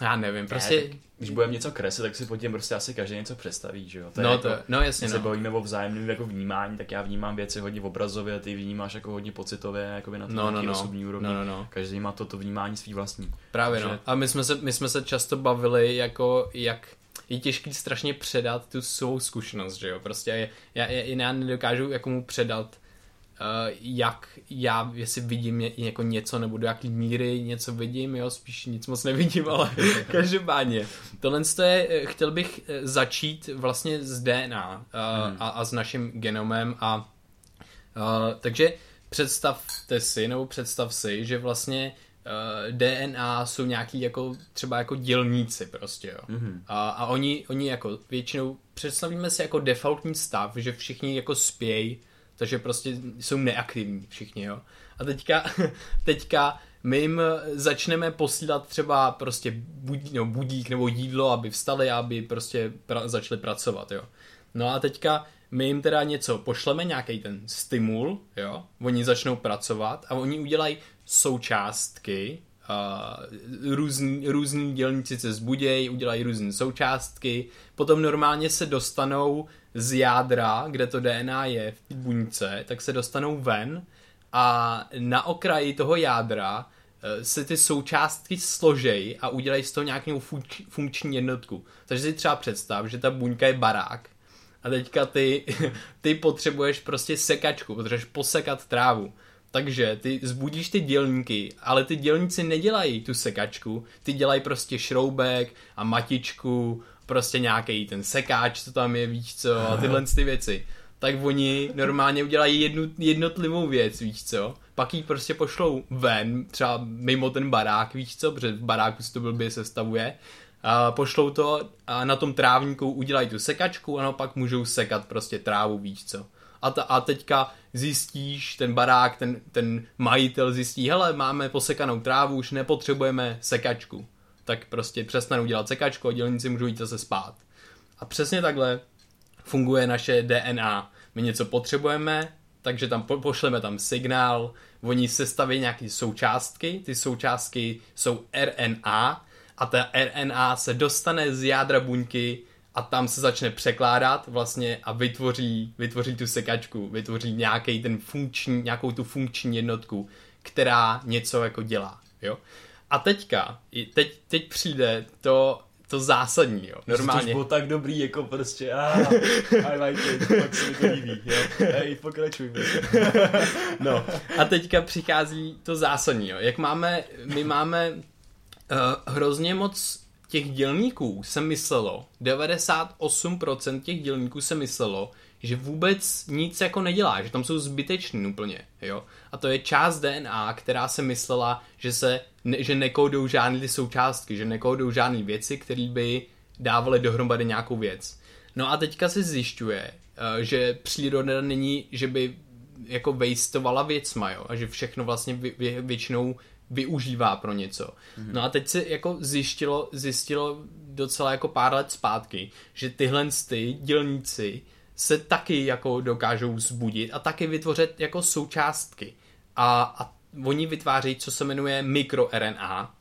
já nevím, prostě... Ne, když budeme něco kreslit, tak si pod tím prostě asi každý něco představí, že jo? To no, jako, to, no jasně, se no. bavíme o vzájemném jako vnímání, tak já vnímám věci hodně obrazově, ty vnímáš jako hodně pocitově, jako na no, no, no. osobní úrovni. No, no, no. Každý má toto vnímání svý vlastní. Právě Takže... no. A my jsme, se, my jsme se často bavili, jako jak je těžký strašně předat tu svou zkušenost, že jo? Prostě já, já, já nedokážu jako mu předat jak já, jestli vidím jako něco, nebo do jaký míry něco vidím, jo, spíš nic moc nevidím, ale [laughs] každopádně. Tohle je, eh, chtěl bych eh, začít vlastně s DNA uh, hmm. a, a s naším genomem a uh, takže představte si, nebo představ si, že vlastně DNA jsou nějaký jako třeba jako dělníci prostě, jo. Mm-hmm. A, a oni, oni jako většinou představíme si jako defaultní stav, že všichni jako spějí takže prostě jsou neaktivní všichni, jo. A teďka, [laughs] teďka my jim začneme posílat třeba prostě budí, no, budík nebo jídlo, aby vstali, aby prostě pra, začali pracovat, jo. No a teďka my jim teda něco pošleme, nějaký ten stimul, jo, oni začnou pracovat a oni udělají součástky, uh, různý, různý dělníci se zbudějí, udělají různé součástky, potom normálně se dostanou z jádra, kde to DNA je v buňce, tak se dostanou ven a na okraji toho jádra eh, se ty součástky složej a udělají z toho nějakou funkční jednotku. Takže si třeba představ, že ta buňka je barák a teďka ty, [laughs] ty potřebuješ prostě sekačku, potřebuješ posekat trávu. Takže ty zbudíš ty dělníky, ale ty dělníci nedělají tu sekačku, ty dělají prostě šroubek a matičku prostě nějaký ten sekáč, co tam je, víš co, a tyhle ty věci. Tak oni normálně udělají jednu, jednotlivou věc, víš co, pak ji prostě pošlou ven, třeba mimo ten barák, víš co, protože v baráku se to blbě sestavuje, a pošlou to a na tom trávníku udělají tu sekačku a no pak můžou sekat prostě trávu, víš co. A, ta, a teďka zjistíš, ten barák, ten, ten majitel zjistí, hele, máme posekanou trávu, už nepotřebujeme sekačku tak prostě přestanou dělat sekačku a dělníci můžou jít zase spát. A přesně takhle funguje naše DNA. My něco potřebujeme, takže tam po- pošleme tam signál, oni sestaví nějaké součástky, ty součástky jsou RNA a ta RNA se dostane z jádra buňky a tam se začne překládat vlastně a vytvoří, vytvoří tu sekačku, vytvoří nějaký ten funkční, nějakou tu funkční jednotku, která něco jako dělá, jo. A teďka, teď, teď přijde to, to zásadní, jo. Normálně. To bylo tak dobrý, jako prostě, ah, I like it, pak se mi to líbí, jo. Hej, pokračuj. [laughs] no, a teďka přichází to zásadní, jo. Jak máme, my máme uh, hrozně moc těch dělníků se myslelo, 98% těch dělníků se myslelo, že vůbec nic jako nedělá, že tam jsou zbyteční úplně, jo. A to je část DNA, která se myslela, že se, ne, že nekódou žádné ty součástky, že nekódou žádné věci, které by dávaly dohromady nějakou věc. No a teďka se zjišťuje, eh, že příroda není, že by jako vejstovala věcma, jo, a že všechno vlastně vě, vě, většinou využívá pro něco. Mm-hmm. No a teď se jako zjistilo, zjistilo docela jako pár let zpátky, že tyhle ty dělníci se taky jako dokážou zbudit a taky vytvořit jako součástky. A, a oni vytvářejí, co se jmenuje mikroRNA.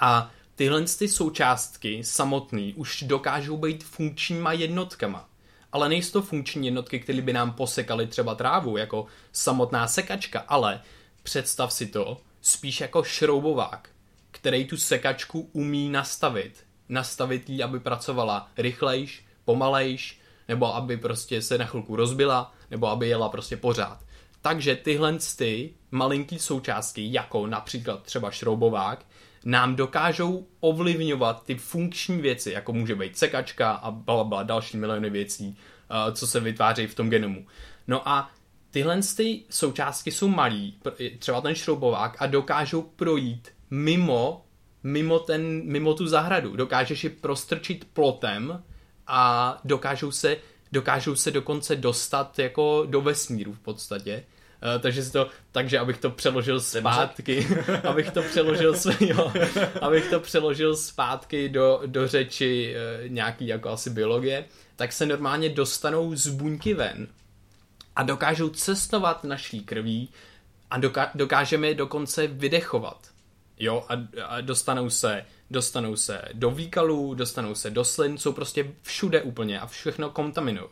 A tyhle ty součástky samotný už dokážou být funkčníma jednotkama. Ale nejsou to funkční jednotky, které by nám posekaly třeba trávu, jako samotná sekačka, ale představ si to spíš jako šroubovák, který tu sekačku umí nastavit. Nastavit ji, aby pracovala rychlejš, pomalejš, nebo aby prostě se na chvilku rozbila, nebo aby jela prostě pořád. Takže tyhle ty malinký součástky, jako například třeba šroubovák, nám dokážou ovlivňovat ty funkční věci, jako může být sekačka a bla, další miliony věcí, uh, co se vytváří v tom genomu. No a tyhle ty součástky jsou malý, třeba ten šroubovák, a dokážou projít mimo, mimo, ten, mimo tu zahradu. Dokážeš je prostrčit plotem a dokážou se, dokážou se dokonce dostat jako do vesmíru v podstatě. Uh, takže to, takže abych to přeložil zpátky, [laughs] abych to přeložil, [laughs] jo, abych to přeložil zpátky do, do řeči uh, nějaký jako asi biologie, tak se normálně dostanou z buňky ven a dokážou cestovat naší krví a doká- dokážeme je dokonce vydechovat. Jo, a, a dostanou se dostanou se do výkalů, dostanou se do slin, jsou prostě všude úplně a všechno kontaminují.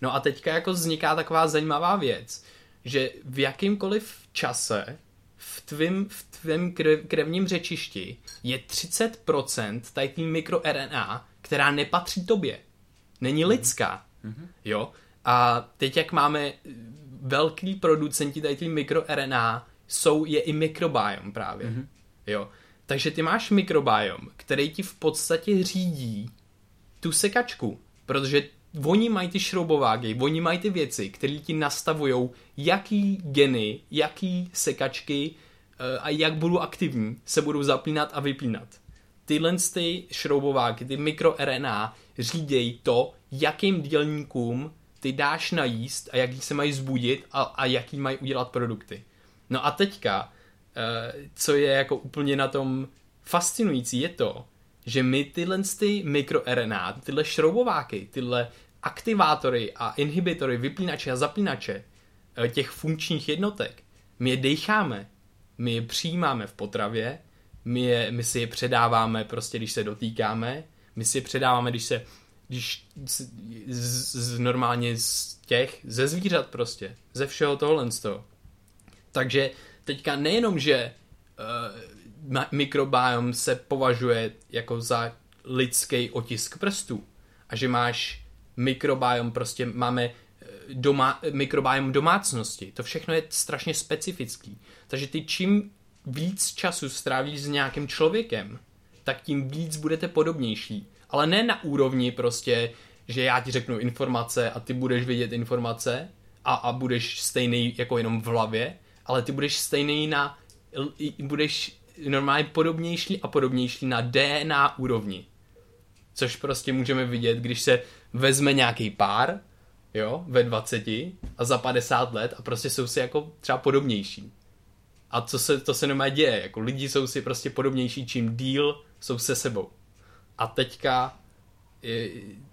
No a teďka jako vzniká taková zajímavá věc, že v jakýmkoliv čase v tvém, v tvém krev, krevním řečišti je 30% tady tý mikroRNA, která nepatří tobě. Není mhm. lidská. Mm-hmm. Jo? A teď jak máme velký producenti tady tý mikroRNA, jsou, je i mikrobiom právě. Mm-hmm. Jo? Takže ty máš mikrobiom, který ti v podstatě řídí tu sekačku, protože oni mají ty šroubováky, oni mají ty věci, které ti nastavují, jaký geny, jaký sekačky eh, a jak budou aktivní, se budou zapínat a vypínat. Tyhle ty šroubováky, ty mikroRNA řídějí to, jakým dělníkům ty dáš najíst a jaký se mají zbudit a, a jaký mají udělat produkty. No a teďka co je jako úplně na tom fascinující, je to, že my tyhle ty mikroRNA, tyhle šroubováky, tyhle aktivátory a inhibitory, vypínače a zapínače eh, těch funkčních jednotek, my je decháme, my je přijímáme v potravě, my, je, my si je předáváme prostě, když se dotýkáme, my si je předáváme, když se, když z, z, z normálně z těch, ze zvířat prostě, ze všeho tohle z toho. Takže teďka nejenom, že uh, mikrobiom se považuje jako za lidský otisk prstů a že máš mikrobiom, prostě máme eh, doma, mikrobiom domácnosti. To všechno je strašně specifický. Takže ty čím víc času strávíš s nějakým člověkem, tak tím víc budete podobnější. Ale ne na úrovni prostě, že já ti řeknu informace a ty budeš vědět informace a, a budeš stejný jako jenom v hlavě, ale ty budeš stejný na, budeš normálně podobnější a podobnější na DNA úrovni. Což prostě můžeme vidět, když se vezme nějaký pár, jo, ve 20 a za 50 let a prostě jsou si jako třeba podobnější. A co se, to se normálně děje, jako lidi jsou si prostě podobnější, čím díl jsou se sebou. A teďka je,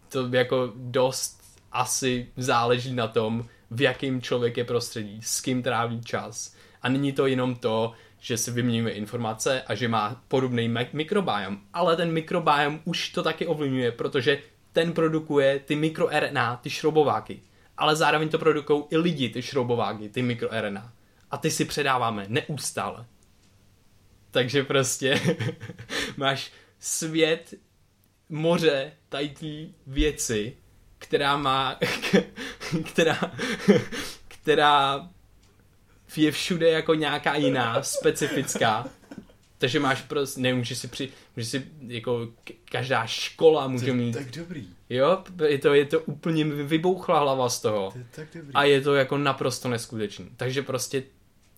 to jako dost asi záleží na tom, v jakém člověk je prostředí, s kým tráví čas. A není to jenom to, že si vyměňuje informace a že má podobný mikrobiom, ale ten mikrobiom už to taky ovlivňuje, protože ten produkuje ty mikroRNA, ty šroubováky. Ale zároveň to produkují i lidi, ty šroubováky, ty mikroRNA. A ty si předáváme neustále. Takže prostě [laughs] máš svět, moře, tady věci, která má, [laughs] která, která je všude jako nějaká jiná, specifická. Takže máš prostě, nevím, může si při, může si, jako každá škola může mít. tak dobrý. Jo, je to, je to úplně vybouchla hlava z toho. To je tak dobrý. A je to jako naprosto neskutečný. Takže prostě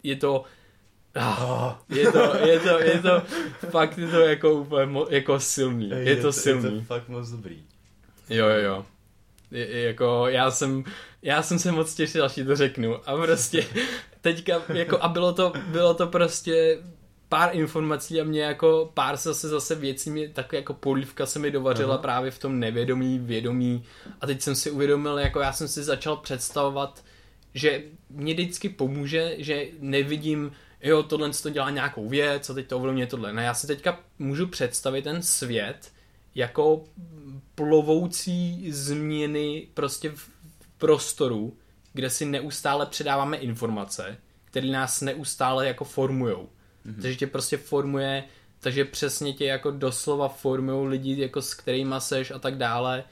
je to, Oh, je to, je to, je to, fakt je to jako úplně mo, jako silný. Je, je to silný. Je to fakt moc dobrý. Jo, jo, jo. Je, jako já jsem, já jsem se moc těšil, až ti to řeknu. A prostě [laughs] teďka, jako a bylo to, bylo to prostě pár informací a mě jako pár zase zase věcí mě tak jako polívka se mi dovařila Aha. právě v tom nevědomí, vědomí a teď jsem si uvědomil, jako já jsem si začal představovat, že mě vždycky pomůže, že nevidím, jo, tohle to dělá nějakou věc a teď to ovlivňuje tohle. No já si teďka můžu představit ten svět jako plovoucí změny prostě v prostoru, kde si neustále předáváme informace, které nás neustále jako formujou. Mm-hmm. Takže tě prostě formuje, takže přesně tě jako doslova formují lidi, jako s kterými seš a tak dále.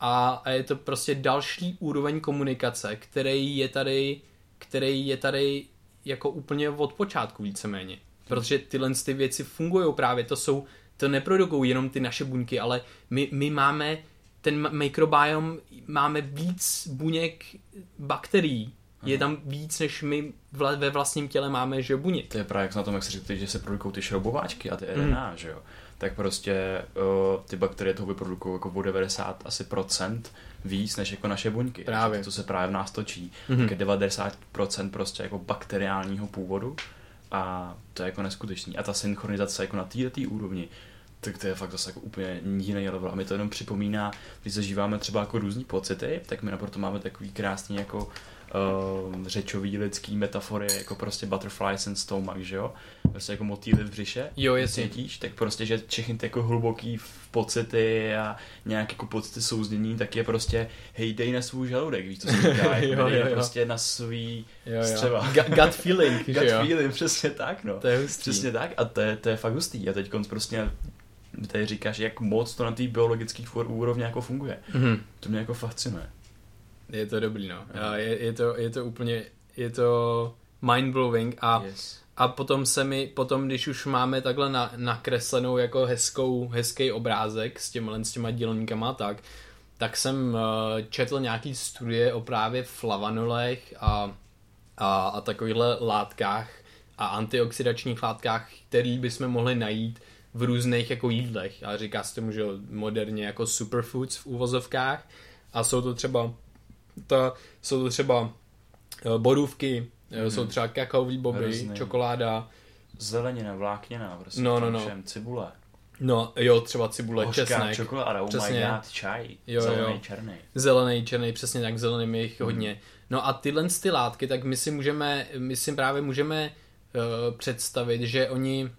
A, a je to prostě další úroveň komunikace, který je tady, který je tady jako úplně od počátku víceméně. Protože tyhle ty věci fungují právě, to jsou, to neprodukují jenom ty naše buňky, ale my, my máme ten mikrobiom, máme víc buněk bakterií, je tam víc, než my vla, ve vlastním těle máme že buněk. To je právě jak na tom, jak se říká, že se produkují ty šroubováčky a ty RNA, mm. že jo. Tak prostě uh, ty bakterie toho vyprodukují jako o 90 asi procent víc než jako naše buňky. Právě. To se právě v nás točí. Mm-hmm. Tak je 90% prostě jako bakteriálního původu a to je jako neskutečný. A ta synchronizace jako na této úrovni, tak to je fakt zase jako úplně jiný level. A mi to jenom připomíná, když zažíváme třeba jako různý pocity, tak my naproto máme takový krásný jako uh, řečový lidský metafory, jako prostě butterflies and stomach, že jo? Prostě jako motýly v břiše. Jo, jasně. Cítíš, tak prostě, že všechny ty jako hluboký pocity a nějak jako pocity souznění, tak je prostě hej, dej na svůj žaludek, víš, co se [laughs] říká, jako jo, jo, jo. prostě na svůj jo, střeva. gut feeling, [laughs] Gut jo? feeling, přesně tak, no. To je hustý. Přesně tak a to je, to je fakt hustý a teď prostě tady říkáš, jak moc to na té biologické úrovni jako funguje. Mm-hmm. To mě jako fascinuje. Je to dobrý, no. Je, je, to, je to úplně, je to mind-blowing a, yes. a potom se mi, potom když už máme takhle na, nakreslenou jako hezkou, hezký obrázek s těma, s těma dílníkama tak, tak jsem uh, četl nějaký studie o právě flavanolech a, a, a takovýchhle látkách a antioxidačních látkách, který bychom mohli najít v různých jako jídlech. A říká se tomu, že moderně jako superfoods v úvozovkách. A jsou to třeba ta, jsou to třeba eh, borůvky, mm-hmm. jsou třeba kakaový boby, Hrozný. čokoláda. Zelenina, vlákněná, prostě no, no, no. Všem, cibule. No, jo, třeba cibule, Hořká česnek. čokoláda, oh přesně. my god, čaj. Jo, zelený, jo. černý. Zelený, černý, přesně tak, zelený je jich mm. hodně. No a tyhle ty látky, tak my si můžeme, my si právě můžeme uh, představit, že oni,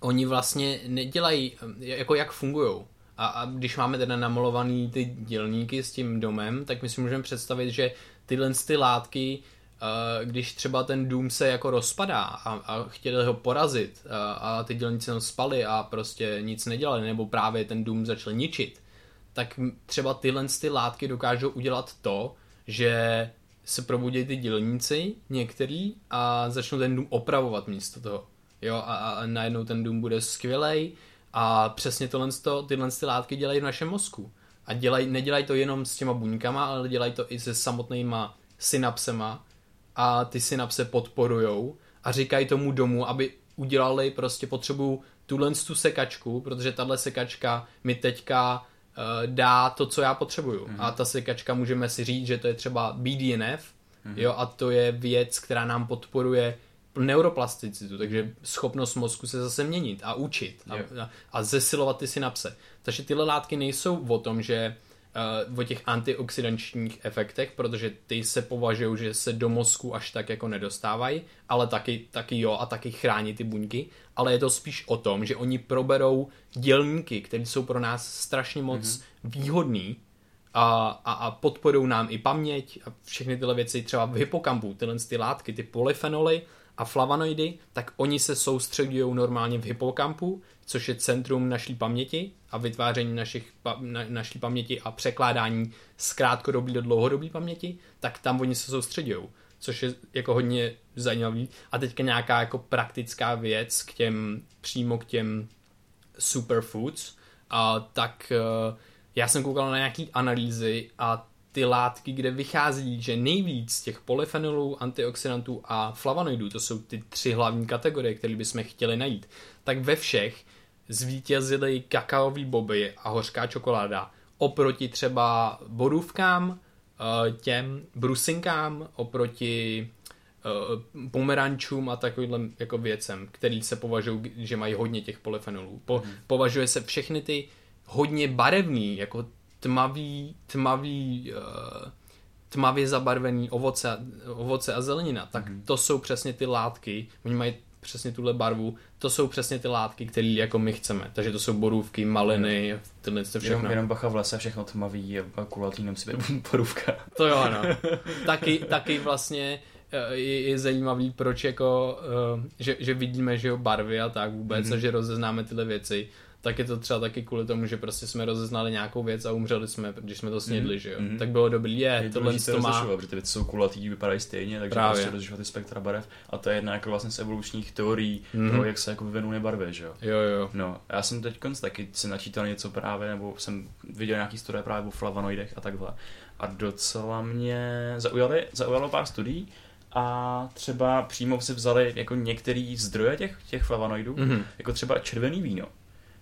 oni vlastně nedělají, jako jak fungují. A, a když máme teda namalovaný ty dělníky s tím domem, tak my si můžeme představit, že tyhle ty látky, když třeba ten dům se jako rozpadá a, a chtěli ho porazit a, a ty dělníci ho spali a prostě nic nedělali, nebo právě ten dům začal ničit, tak třeba tyhle ty látky dokážou udělat to, že se probudí ty dělníci některý a začnou ten dům opravovat místo toho. Jo, a, a najednou ten dům bude skvělej, a přesně tohle, tyhle ty látky dělají v našem mozku. A dělaj, nedělají to jenom s těma buňkama, ale dělají to i se samotnýma synapsema a ty synapse podporujou a říkají tomu domu, aby udělali prostě potřebu tuhle tu sekačku, protože tahle sekačka mi teďka uh, dá to, co já potřebuju. Mm-hmm. A ta sekačka můžeme si říct, že to je třeba BDNF, mm-hmm. jo, a to je věc, která nám podporuje neuroplasticitu, takže schopnost mozku se zase měnit a učit a, a, a zesilovat ty synapse. Takže tyhle látky nejsou o tom, že uh, o těch antioxidančních efektech, protože ty se považují, že se do mozku až tak jako nedostávají, ale taky, taky jo a taky chrání ty buňky, ale je to spíš o tom, že oni proberou dělníky, které jsou pro nás strašně moc mm-hmm. výhodný a, a, a podporují nám i paměť a všechny tyhle věci, třeba v hypokampu, tyhle ty látky, ty polyfenoly, a flavonoidy, tak oni se soustředují normálně v hypokampu, což je centrum naší paměti a vytváření našich, na, naší paměti a překládání z krátkodobí do dlouhodobé paměti, tak tam oni se soustředují, což je jako hodně zajímavý. A teďka nějaká jako praktická věc k těm, přímo k těm superfoods, a tak uh, já jsem koukal na nějaký analýzy a ty látky, kde vychází, že nejvíc těch polyfenolů, antioxidantů a flavonoidů, to jsou ty tři hlavní kategorie, které bychom chtěli najít, tak ve všech zvítězily kakaový boby a hořká čokoláda oproti třeba borůvkám, eh, těm brusinkám, oproti uh, pomerančům a takovým jako věcem, který se považují, že mají hodně těch polyfenolů. Po, mm. Považuje se všechny ty hodně barevný, jako tmavý, tmavý uh, tmavě zabarvený ovoce, ovoce a zelenina, tak mm. to jsou přesně ty látky, oni mají přesně tuhle barvu, to jsou přesně ty látky, které jako my chceme. Takže to jsou borůvky, maliny, tyhle to všechno. Jenom, jenom bacha v lese, všechno tmavý a kulatý nemusí [laughs] být borůvka. To jo, ano. [laughs] taky, taky vlastně eh, je, je zajímavý, proč jako, uh, že, že vidíme, že jo, barvy a tak vůbec mm-hmm. a že rozeznáme tyhle věci tak je to třeba taky kvůli tomu, že prostě jsme rozeznali nějakou věc a umřeli jsme, když jsme to snědli, mm-hmm. že jo. Mm-hmm. Tak bylo dobrý, je, je tohle to má... protože ty věci jsou kulatý, vypadají stejně, takže Právě. prostě rozlišovat ty spektra barev a to je jedna jako vlastně z evolučních teorií mm-hmm. toho, jak se jako vyvinuly barvy, že jo. Jo, jo. No, já jsem teď taky si načítal něco právě, nebo jsem viděl nějaký studie právě o flavonoidech a takhle. A docela mě zaujali, zaujalo pár studií, a třeba přímo si vzali jako některý zdroje těch, těch flavonoidů, mm-hmm. jako třeba červený víno.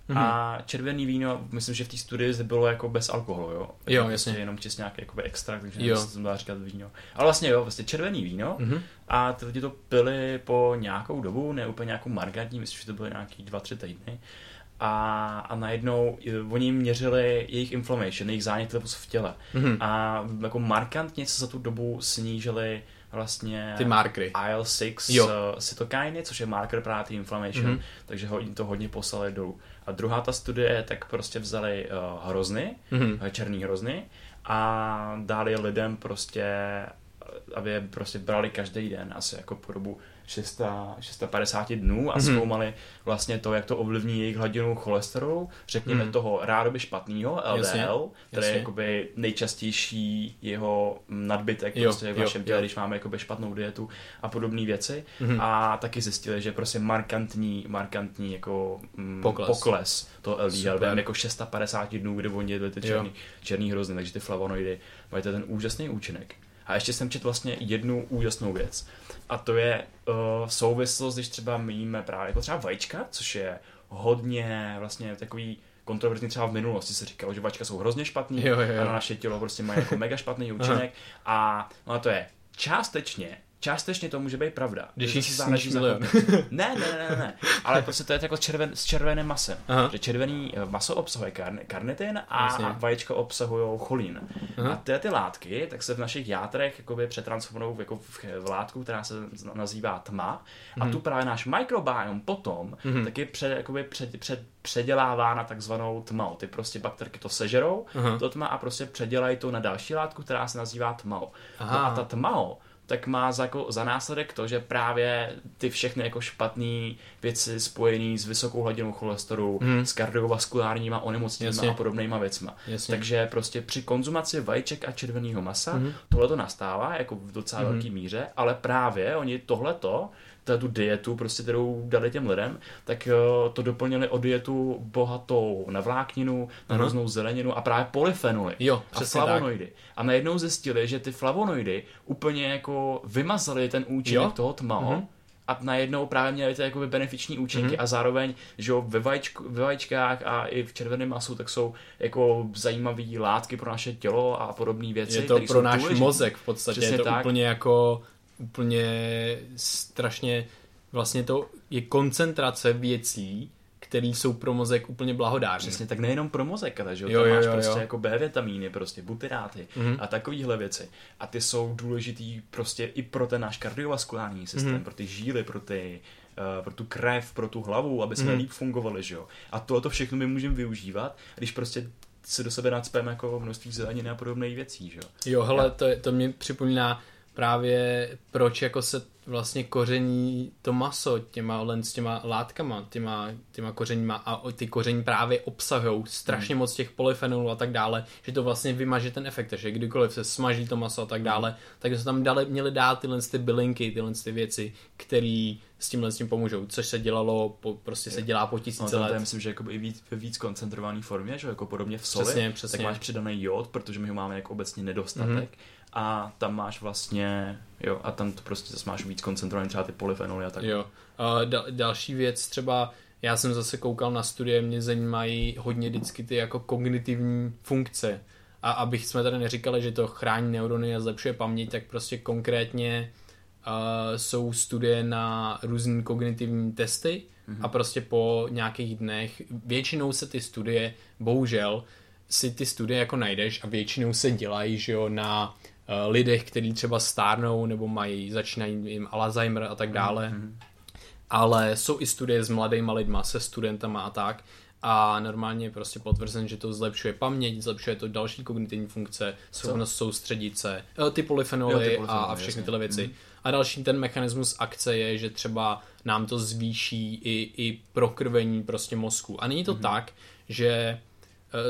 Mm-hmm. A červený víno, myslím, že v té studii bylo jako bez alkoholu, jo? Jo, jako jasně. Jenom čistě nějaký jakoby extrakt, takže jo. se dá říkat víno. Ale vlastně jo, vlastně červený víno mm-hmm. a ty lidi to pili po nějakou dobu, ne úplně nějakou markantní, myslím, že to byly nějaký dva, tři týdny. A, a najednou oni měřili jejich inflammation, jejich zánětlivost v těle. Mm-hmm. A jako markantně se za tu dobu snížili vlastně ty markery. IL-6 uh, cytokiny, což je marker právě ty inflammation, mm-hmm. takže ho, jim to hodně poslali dolů. A druhá ta studie, tak prostě vzali uh, hrozny, mm-hmm. černý hrozny a dali lidem prostě, aby je prostě brali každý den, asi jako po dobu 600, 650 dnů a mm-hmm. zkoumali vlastně to, jak to ovlivní jejich hladinu cholesterolu, řekněme mm. toho rádoby špatného LDL, jasně, který je jakoby nejčastější jeho nadbytek jo, prostě v našem těle, když máme jakoby špatnou dietu a podobné věci. Mm-hmm. A taky zjistili, že prostě markantní, markantní jako mm, pokles. pokles to LDL během jako 650 dnů, kdy oni jedli ty černý, černý hrozny, takže ty flavonoidy mají ten úžasný účinek. A ještě jsem četl vlastně jednu úžasnou věc. A to je uh, souvislost, když třeba míme právě jako třeba vajíčka, což je hodně vlastně takový kontroverzní třeba v minulosti se říkalo, že vajíčka jsou hrozně špatný jo, jo, jo. a na naše tělo prostě mají jako mega špatný účinek a no to je částečně částečně to může být pravda. Když jich záleží milion. ne, ne, ne, ne, ne, ale prostě to je jako červen, s červeným masem. Aha. Že červený eh, maso obsahuje karn, karnitin a Jasně. vajíčka obsahují cholín. Aha. A ty, ty látky tak se v našich játrech jakoby přetransformují jako v, v látku, která se nazývá tma. A mhm. tu právě náš microbiome potom mhm. taky před, jakoby před, před, předělává na takzvanou tmou. Ty prostě bakterky to sežerou, Aha. to tma a prostě předělají to na další látku, která se nazývá tmou. No a ta tmou tak má za, jako, za následek to, že právě ty všechny jako špatné věci spojené s vysokou hladinou cholesterolu, hmm. s kardiovaskulárníma onemocněními a podobnýma věcma. Jasně. Takže prostě při konzumaci vajíček a červeného masa hmm. tohle to nastává jako v docela hmm. velké míře, ale právě oni tohleto tu dietu, prostě, kterou dali těm lidem, tak uh, to doplnili o dietu bohatou na vlákninu, na různou zeleninu a právě polyfenoly jo, a flavonoidy. Tak. A najednou zjistili, že ty flavonoidy úplně jako vymazaly ten účinek jo? toho tmao, mm-hmm a najednou právě měly ty jakoby benefiční účinky mm-hmm. a zároveň, že jo, ve, vajíčku, ve vajíčkách a i v červeném masu, tak jsou jako zajímavé látky pro naše tělo a podobné věci. Je to pro náš důležitý. mozek v podstatě, Přesně je to tak. úplně jako úplně strašně, vlastně to je koncentrace věcí, které jsou pro mozek úplně blahodárné. Přesně, tak nejenom pro mozek, ale že jo, tam jo, máš jo, prostě jo. jako B vitamíny, prostě butyráty mm-hmm. a takovéhle věci. A ty jsou důležitý prostě i pro ten náš kardiovaskulární systém, mm-hmm. pro ty žíly, pro ty uh, pro tu krev, pro tu hlavu, aby jsme mm. líp fungovali, že jo. A tohle všechno my můžeme využívat, když prostě se do sebe nadspeme jako množství zeleniny a podobných věcí, že jo. Jo, hele, to, to mě připomíná právě proč jako se vlastně koření to maso těma, len s těma látkama, těma, těma kořeníma a ty koření právě obsahují strašně hmm. moc těch polyfenolů a tak dále, že to vlastně vymaže ten efekt, že kdykoliv se smaží to maso a tak hmm. dále, tak se tam dali, měli dát tyhle ty bylinky, tyhle ty věci, které s tímhle s tím pomůžou, což se dělalo, po, prostě se dělá po tisíce no, let. Já myslím, že jako i víc, ve víc koncentrované formě, že jako podobně v soli, přesně, přesně. tak máš přidaný jod, protože my ho máme jako obecně nedostatek. Mm-hmm a tam máš vlastně, jo, a tam to prostě zase máš víc koncentrovaný třeba ty polyfenoly a tak. Jo. A da- další věc třeba, já jsem zase koukal na studie, mě zajímají hodně vždycky ty jako kognitivní funkce. A abych jsme tady neříkali, že to chrání neurony a zlepšuje paměť, tak prostě konkrétně jsou studie na různé kognitivní testy mm-hmm. a prostě po nějakých dnech, většinou se ty studie, bohužel, si ty studie jako najdeš a většinou se dělají, že jo, na uh, lidech, kteří třeba stárnou nebo mají, začínají jim Alzheimer a tak dále. Mm-hmm. Ale jsou i studie s mladýma lidma, se studentama a tak a normálně je prostě potvrzen, že to zlepšuje paměť, zlepšuje to další kognitivní funkce, schopnost soustředit se, eh, ty polyfenoly, jo, ty polyfenoly a, a všechny jasně. tyhle věci. Mm. A další ten mechanismus akce je, že třeba nám to zvýší i, i prokrvení prostě mozku. A není to mm. tak, že eh,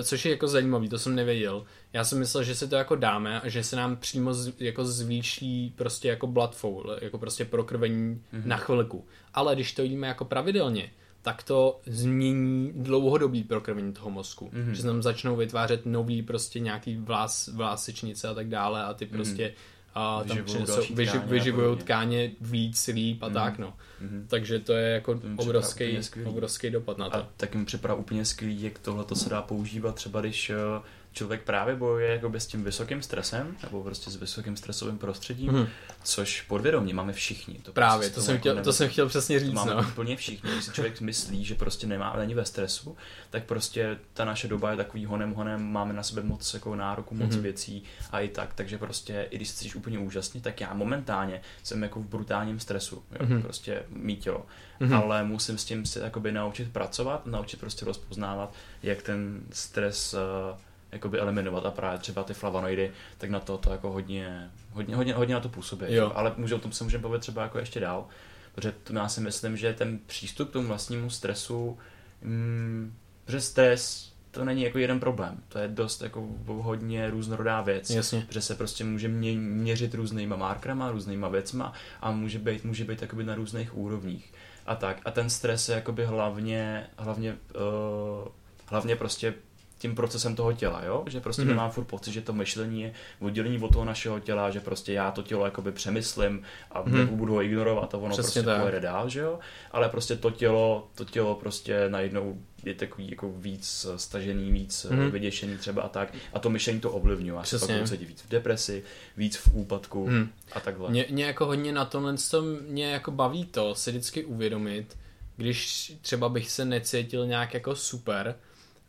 což je jako zajímavý, to jsem nevěděl. Já jsem myslel, že se to jako dáme a že se nám přímo z, jako zvýší prostě jako blood flow, jako prostě prokrvení mm-hmm. na chvilku. Ale když to jíme jako pravidelně, tak to změní dlouhodobý prokrvení toho mozku. Mm-hmm. Že se tam začnou vytvářet nový prostě nějaký vlás, vlásečnice a tak dále a ty mhm. prostě mm-hmm. A tam přinesou, vyži, vyživují tkáně víc, líp a mm-hmm. tak no. Mm-hmm. Takže to je jako obrovský, obrovský dopad na to. A tak mi připadá úplně skvělý, jak tohle to se dá používat třeba, když uh, člověk právě bojuje jakoby s tím vysokým stresem, nebo prostě s vysokým stresovým prostředím, hmm. což podvědomě máme všichni. To právě, prostě to, jsem jako chtěl, to jsem chtěl přesně říct. To máme no. úplně všichni. Když si člověk myslí, že prostě nemá, není ve stresu, tak prostě ta naše doba je takový honem honem, máme na sebe moc jako nároku, moc hmm. věcí a i tak, takže prostě i když jsi úplně úžasně, tak já momentálně jsem jako v brutálním stresu, jo, hmm. prostě mít tělo. Hmm. Ale musím s tím se jakoby naučit pracovat, naučit prostě rozpoznávat, jak ten stres uh, jakoby eliminovat a právě třeba ty flavonoidy, tak na to to jako hodně, hodně, hodně, hodně na to působí. Jo. Ale může, o tom se můžeme bavit třeba jako ještě dál, protože to já si myslím, že ten přístup k tomu vlastnímu stresu, mm, že stres to není jako jeden problém. To je dost jako hodně různorodá věc. Jasně. Že se prostě může mě, měřit různýma markrama, různýma věcma a může být, může být jakoby na různých úrovních. A tak. A ten stres je jakoby hlavně, hlavně, uh, hlavně prostě tím procesem toho těla, jo? že prostě mm-hmm. nemám furt pocit, že to myšlení je oddělení od toho našeho těla, že prostě já to tělo jakoby přemyslím a mm-hmm. budu ho ignorovat a ono Přesně prostě tak. pojede dál, že jo, ale prostě to tělo, to tělo prostě najednou je takový jako víc stažený, víc mm-hmm. vyděšený třeba a tak a to myšlení to ovlivňuje, a se pak se víc v depresi, víc v úpadku mm. a takhle. Mě, mě jako hodně na tomhle to mě jako baví to si vždycky uvědomit, když třeba bych se necítil nějak jako super,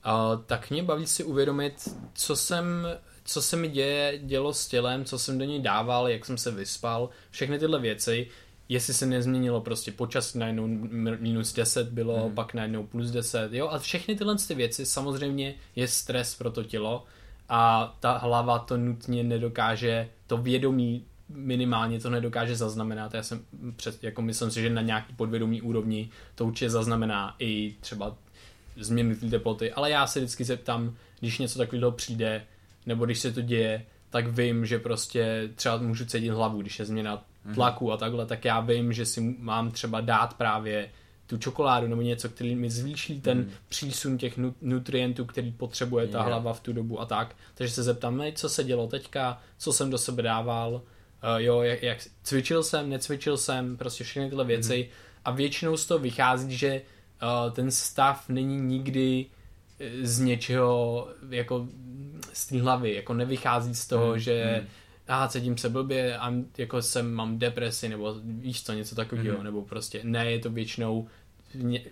Uh, tak mě baví si uvědomit, co jsem, co se mi děje, dělo s tělem, co jsem do něj dával, jak jsem se vyspal, všechny tyhle věci, jestli se nezměnilo prostě počasí najednou minus 10 bylo, mm. pak najednou plus 10, jo, a všechny tyhle ty věci samozřejmě je stres pro to tělo a ta hlava to nutně nedokáže, to vědomí minimálně to nedokáže zaznamenat. Já jsem před, jako myslím si, že na nějaký podvědomí úrovni to určitě zaznamená i třeba změny té teploty, ale já se vždycky zeptám, když něco takového přijde, nebo když se to děje, tak vím, že prostě třeba můžu cítit hlavu, když je změna mhm. tlaku a takhle, tak já vím, že si mám třeba dát právě tu čokoládu nebo něco, který mi zvýší ten mm. přísun těch nutrientů, který potřebuje ta yeah. hlava v tu dobu a tak. Takže se zeptám, co se dělo teďka, co jsem do sebe dával, uh, jo, jak, jak cvičil jsem, necvičil jsem, prostě všechny tyhle věci mm. a většinou z toho vychází, že ten stav není nikdy eh, z něčeho jako z té hlavy, jako nevychází z toho, hmm, že hmm. a cítím se blbě a jako jsem, mám depresi nebo víš co, něco takového, hmm. nebo prostě ne, je to většinou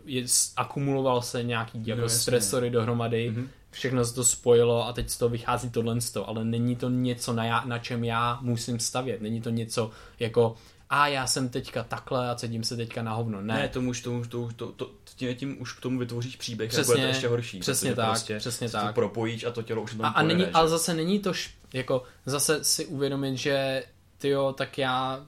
je, akumuloval se nějaký jako no, stresory dohromady, mm-hmm. všechno se to spojilo a teď z toho vychází tohle z toho, ale není to něco, na, já, na čem já musím stavět, není to něco jako a já jsem teďka takhle a cítím se teďka na hovno. Ne, ne tomu už, tomu, to, to, to, tím, tím už k tomu vytvoříš příběh přesně, a bude to ještě horší. Přesně tak, prostě přesně tak. To propojíš a to tělo už a, a není, Ale zase není to, š, jako zase si uvědomit, že tyjo, tak já,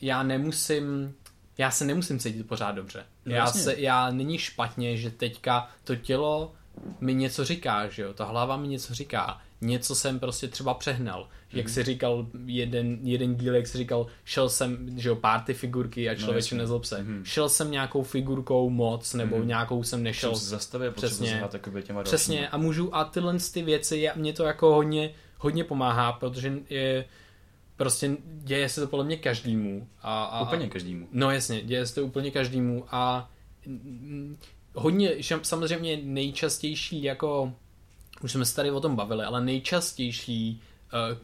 já nemusím, já se nemusím cítit pořád dobře. No, já, se, já není špatně, že teďka to tělo mi něco říká, že jo, ta hlava mi něco říká něco jsem prostě třeba přehnal. Jak si říkal jeden, jeden díl, jak si říkal, šel jsem, že jo, párty figurky a no, člověk no, nezlob se. Mm-hmm. Šel jsem nějakou figurkou moc, nebo mm-hmm. nějakou jsem nešel. Jsem zastavil, přesně, těma přesně, a můžu, a tyhle ty věci, mě to jako hodně, hodně pomáhá, protože je, prostě děje se to podle mě každému. A, a, úplně každému. No jasně, děje se to úplně každému a hodně, samozřejmě nejčastější jako už jsme se tady o tom bavili, ale nejčastější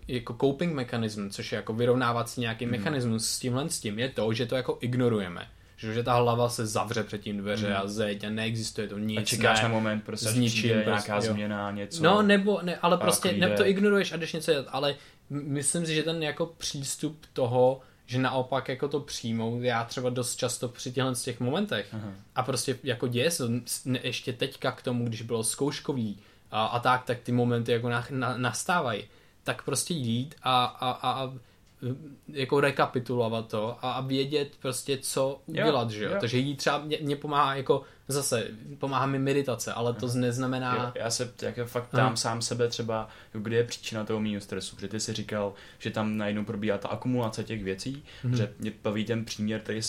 jako coping mechanism, což je jako vyrovnávací nějaký mm. mechanismus s tímhle s tím, je to, že to jako ignorujeme že ta hlava se zavře před tím dveře mm. a zeď a neexistuje to nic. A čekáš ne, na moment, prostě s ničím, prostě, nějaká jo. změna, něco. No, nebo, ne, ale prostě ne, to ignoruješ a jdeš něco dělat, ale myslím si, že ten jako přístup toho, že naopak jako to přijmout, já třeba dost často při těchto těch momentech Aha. a prostě jako děje se ještě teďka k tomu, když bylo zkouškový a, a tak, tak ty momenty jako na, na, nastávají, tak prostě jít a, a, a jako rekapitulovat to a, a vědět prostě, co udělat, jo, že jo? jo. Takže jí třeba mě, mě pomáhá jako zase, pomáhá mi meditace, ale to neznamená... Jo, já se jako fakt tam hmm. sám sebe třeba, kde je příčina toho mýho stresu, protože ty si říkal, že tam najednou probíhá ta akumulace těch věcí, hmm. že mě baví ten příměr, který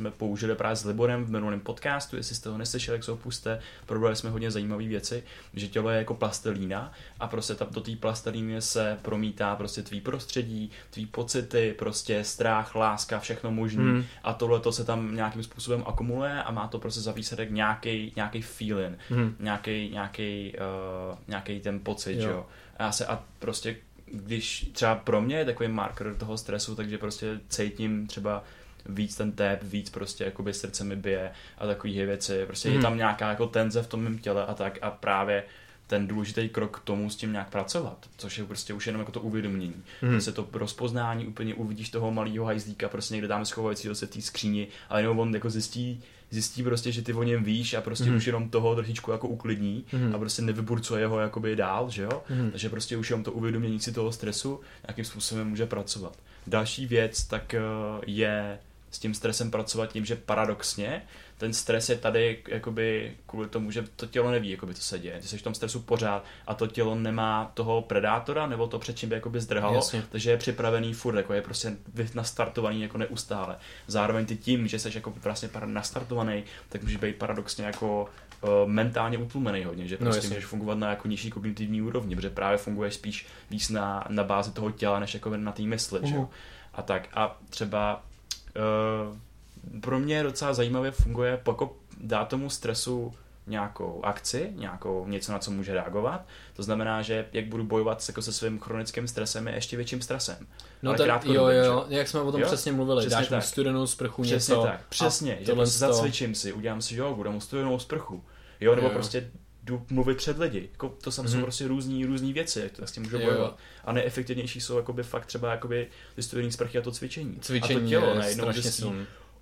jsme použili právě s Liborem v minulém podcastu, jestli jste ho neslyšeli, jak se opuste, probrali jsme hodně zajímavé věci, že tělo je jako plastelína a prostě tam do té plastelíny se promítá prostě tvý prostředí, tvý pocity, prostě strach, láska, všechno možný hmm. a tohle to se tam nějakým způsobem akumuluje a má to prostě za výsledek nějaký nějaký feeling, hmm. nějaký nějaký uh, nějaký ten pocit, jo. jo. A já se a prostě když třeba pro mě je takový marker toho stresu, takže prostě cítím třeba víc ten tep, víc prostě jakoby srdce mi bije a takové věci. Prostě hmm. je tam nějaká jako tenze v tom mém těle a tak a právě ten důležitý krok k tomu s tím nějak pracovat, což je prostě už jenom jako to uvědomění. Hmm. Prostě to rozpoznání, úplně uvidíš toho malého hajzlíka, prostě někde tam schovajícího se v té skříni, ale jenom on jako zjistí, zjistí prostě, že ty o něm víš a prostě mm. už jenom toho trošičku jako uklidní mm. a prostě nevyburcuje ho jakoby dál, že jo? Mm. Takže prostě už jenom to uvědomění si toho stresu nějakým způsobem může pracovat. Další věc tak eh, je s tím stresem pracovat tím, že paradoxně ten stres je tady jakoby kvůli tomu, že to tělo neví, jakoby to se děje. Ty jsi v tom stresu pořád a to tělo nemá toho predátora nebo to před čím by jakoby zdrhalo, Jasně. takže je připravený furt, jako je prostě nastartovaný jako neustále. Zároveň ty tím, že jsi jako vlastně nastartovaný, tak můžeš být paradoxně jako uh, mentálně utlumený hodně, že no, prostě no, můžeš fungovat na jako nižší kognitivní úrovni, protože právě funguješ spíš víc na, na bázi toho těla, než jako na té mysli, uh-huh. že? A tak a třeba pro mě docela zajímavě funguje, pokud dá tomu stresu nějakou akci, nějakou něco, na co může reagovat. To znamená, že jak budu bojovat jako se svým chronickým stresem, je ještě větším stresem. No tak jo, jo, jo, jak jsme o tom jo? přesně mluvili, přesně dáš tak. mu studenou sprchu přesně něco. Tak. Přesně, že prostě zacvičím si, udělám si jogu, dám mu studenou sprchu. Jo, nebo jo. prostě jdu mluvit před lidi. Jako, to sam mm-hmm. jsou prostě různý, různý věci, jak to s tím můžu bojovat. A neefektivnější jsou jakoby fakt třeba jakoby ty studený sprchy a to cvičení. Cvičení a to tělo najednou zjistí,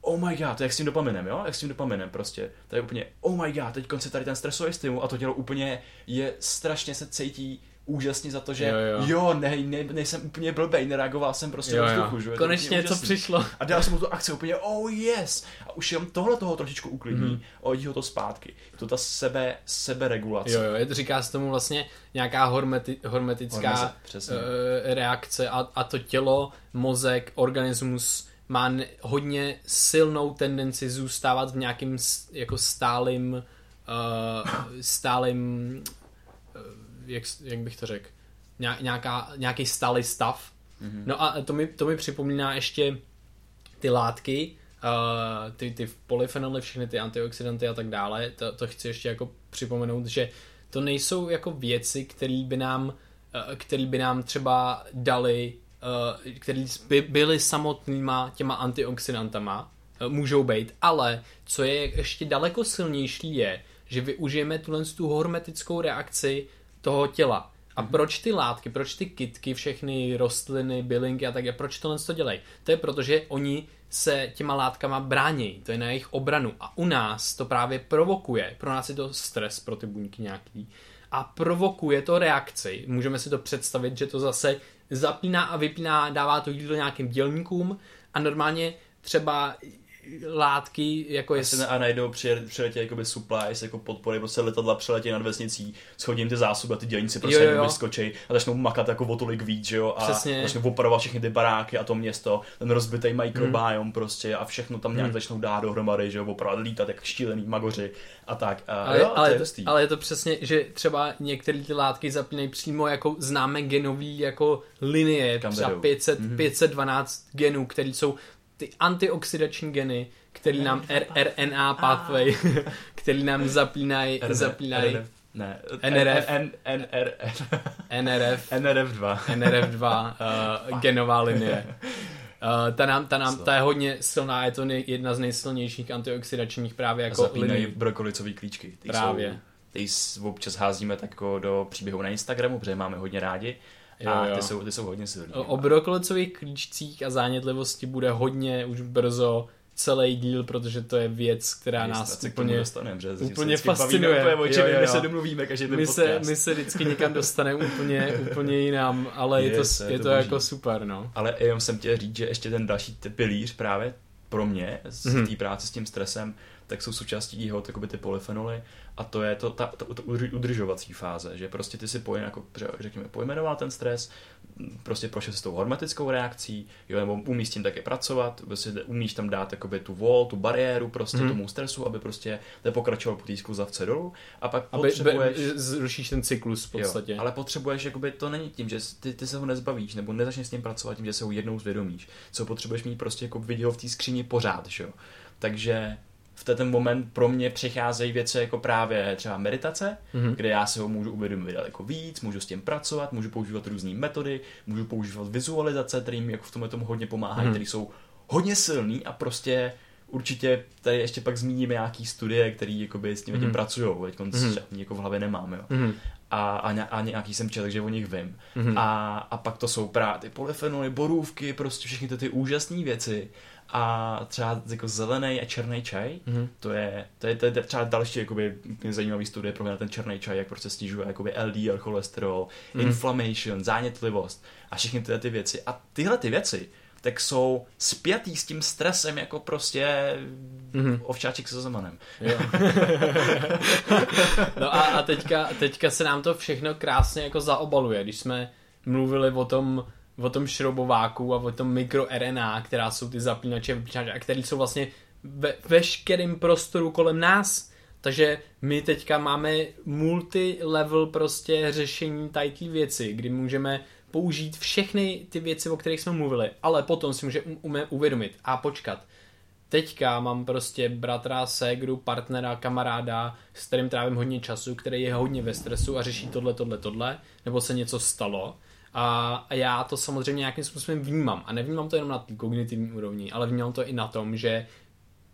oh my god, to jak s tím dopaminem, jo? Jak s tím dopaminem prostě. To je úplně, oh my god, teď konce tady ten stresový stimul a to tělo úplně je strašně se cítí úžasně za to, že jo, jo. jo ne, ne, nejsem úplně blbej, nereagoval jsem prostě jo, vzduchu, že? Konečně něco přišlo. A dal jsem mu tu akci úplně, oh yes! A už jenom tohle toho trošičku uklidní, mm. hodí ho to zpátky. To ta sebe, seberegulace. Jo, jo, je to říká se tomu vlastně nějaká hormeti, hormetická Hormeze, uh, reakce a, a to tělo, mozek, organismus má hodně silnou tendenci zůstávat v nějakým jako stálym uh, stálym uh, jak, jak bych to řekl nějaká, nějaký stálý stav. Mm-hmm. no a to mi, to mi připomíná ještě ty látky uh, ty, ty polyfenoly, všechny ty antioxidanty a tak dále. To, to chci ještě jako připomenout, že to nejsou jako věci, které by nám uh, který by nám třeba dali uh, který by byly samotnýma těma antioxidantama, uh, můžou být, ale co je ještě daleko silnější je, že využijeme tuhle tu hormetickou reakci toho těla. A mhm. proč ty látky, proč ty kitky, všechny rostliny, bylinky a tak je, proč tohle to dělají? To je proto, že oni se těma látkama brání, to je na jejich obranu. A u nás to právě provokuje, pro nás je to stres pro ty buňky nějaký, a provokuje to reakci. Můžeme si to představit, že to zase zapíná a vypíná, dává to jídlo nějakým dělníkům a normálně třeba látky, jako je... A najednou přiletí jakoby supplies, jako podpory, prostě letadla přiletí nad vesnicí, schodím ty zásoby a ty dělníci prostě jo, jo, jo. vyskočí a začnou makat jako o tolik víc, že jo, a Přesně. začnou operovat všechny ty baráky a to město, ten rozbitý mikrobiom hmm. prostě a všechno tam nějak hmm. začnou dát dohromady, že jo, opravdu lítat jak štílený magoři a tak. A, ale, jo, ale, to je ale je to přesně, že třeba některé ty látky zapínají přímo jako známe genový jako linie, Kam třeba 500, mm-hmm. 512 genů, které jsou ty antioxidační geny, který nám RNA pathway, [laughs] který nám zapínají, zapínají Ne. NRF. N, N, N, NRF. NRF2. NRF2, uh, [laughs] genová linie. Uh, ta, nám, ta, nám, ta je hodně silná, je to nej, jedna z nejsilnějších antioxidačních právě jako Zapínají brokolicový klíčky. Ty právě. Jsou, ty občas házíme tak jako do příběhu na Instagramu, protože máme hodně rádi. Jo, a jo. Ty, jsou, ty jsou hodně silné. O, o brokolicových klíčcích a zánětlivosti bude hodně už brzo celý díl, protože to je věc, která Jist, nás úplně, úplně fascinuje. Úplně, o čem jo, jo, jo. My se domluvíme každý ten my podcast. se, my se vždycky někam dostaneme úplně, úplně jinam, ale je, je to, je to, to jako super. No. Ale jenom jsem chtěl říct, že ještě ten další pilíř právě pro mě z mm-hmm. té práce s tím stresem, tak jsou součástí jeho ty polyfenoly a to je to, ta, ta, ta udržovací fáze, že prostě ty si pojen, jako, řekněme, pojmenoval ten stres, prostě prošel s tou hormetickou reakcí, jo, nebo umíš s tím také pracovat, prostě umíš tam dát jakoby, tu wall, tu bariéru prostě hmm. tomu stresu, aby prostě nepokračoval po té skluzavce dolů a pak aby, potřebuješ... Be, zrušíš ten cyklus v podstatě. Jo, ale potřebuješ, jakoby, to není tím, že ty, ty se ho nezbavíš, nebo nezačneš s ním pracovat tím, že se ho jednou zvědomíš. Co potřebuješ mít prostě jako viděl v té skříni pořád, že jo. Takže v ten moment pro mě přicházejí věci jako právě třeba meditace, mm-hmm. kde já se ho můžu uvědomit daleko víc, můžu s tím pracovat, můžu používat různé metody, můžu používat vizualizace, které mi jako v tomhle tomu hodně pomáhají, mm-hmm. které jsou hodně silný a prostě určitě tady ještě pak zmíníme nějaký studie, které jakoby s tím mm-hmm. pracují, teď mm-hmm. jako v hlavě nemám, jo. Mm-hmm. A, a, a, nějaký jsem čel, takže o nich vím. Mm-hmm. A, a pak to jsou právě ty polyfenoly, borůvky, prostě všechny ty, ty úžasné věci a třeba jako zelený a černý čaj, mm-hmm. to, je, to, je, to je třeba další jakoby, zajímavý studie pro mě ten černý čaj, jak prostě snižuje jakoby LDL, cholesterol, mm-hmm. inflammation, zánětlivost a všechny tyhle ty věci. A tyhle ty věci tak jsou spjatý s tím stresem jako prostě mm-hmm. ovčáček se zemanem. [laughs] No a, a teďka, teďka se nám to všechno krásně jako zaobaluje, když jsme mluvili o tom, o tom šrobováku a o tom mikroRNA, která jsou ty zapínače, a které jsou vlastně ve veškerém prostoru kolem nás. Takže my teďka máme multi-level prostě řešení tady věci, kdy můžeme použít všechny ty věci, o kterých jsme mluvili, ale potom si můžeme uvědomit a počkat. Teďka mám prostě bratra, ségru, partnera, kamaráda, s kterým trávím hodně času, který je hodně ve stresu a řeší tohle, tohle, tohle, nebo se něco stalo a, já to samozřejmě nějakým způsobem vnímám. A nevnímám to jenom na té kognitivní úrovni, ale vnímám to i na tom, že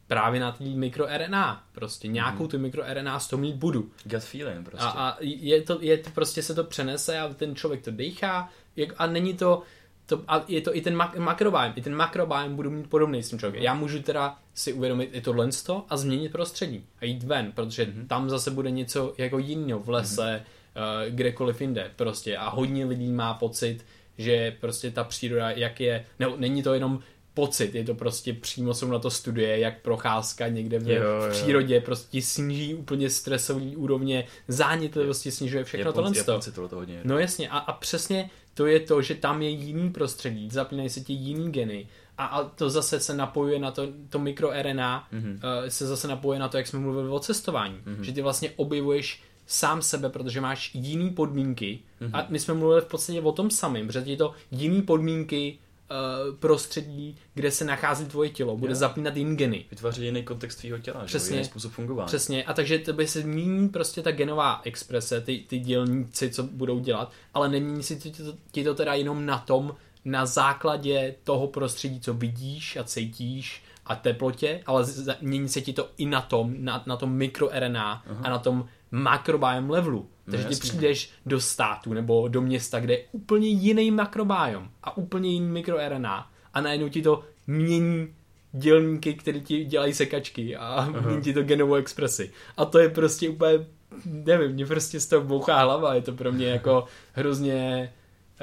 právě na té mikroRNA. Prostě nějakou mhm. tu mikroRNA z toho mít budu. Gut feeling prostě. A, a je, to, je to, prostě se to přenese a ten člověk to dechá a není to, to a je to i ten mak- makrobiom. I ten makrobiom budu mít podobný s tím člověkem. Já můžu teda si uvědomit i tohle a změnit prostředí a jít ven, protože mm-hmm. tam zase bude něco jako jiného v lese, mm-hmm kdekoliv jinde prostě a hodně lidí má pocit, že prostě ta příroda, jak je, nebo není to jenom pocit, je to prostě přímo jsou na to studie, jak procházka někde v, jo, v přírodě jo. prostě sníží úplně stresový úrovně, zánětlivosti snižuje všechno tohle. To, to hodně no jasně a, a přesně to je to, že tam je jiný prostředí, zapínají se ti jiný geny a, a to zase se napojuje na to, to mikroRNA, mm-hmm. uh, se zase napojuje na to, jak jsme mluvili o cestování, mm-hmm. že ty vlastně objevuješ sám sebe, protože máš jiný podmínky mm-hmm. a my jsme mluvili v podstatě o tom samém, protože je to jiný podmínky uh, prostředí, kde se nachází tvoje tělo, bude jo. zapínat jiný geny. Vytváří jiný kontext tvýho těla, přesně, že? jiný způsob fungování. Přesně, a takže by se mění prostě ta genová exprese, ty, ty dělníci, co budou dělat, ale nemění si ti to, ti to teda jenom na tom, na základě toho prostředí, co vidíš a cítíš a teplotě, ale mění se ti to i na tom, na, na tom mikroRNA uh-huh. a na tom makrobiom levelu. Takže no, ty přijdeš do státu nebo do města, kde je úplně jiný makrobiom a úplně jiný mikroRNA a najednou ti to mění dělníky, které ti dělají sekačky a mění ti to genovou expresy. A to je prostě úplně, nevím, mě prostě z toho bouchá hlava, je to pro mě jako hrozně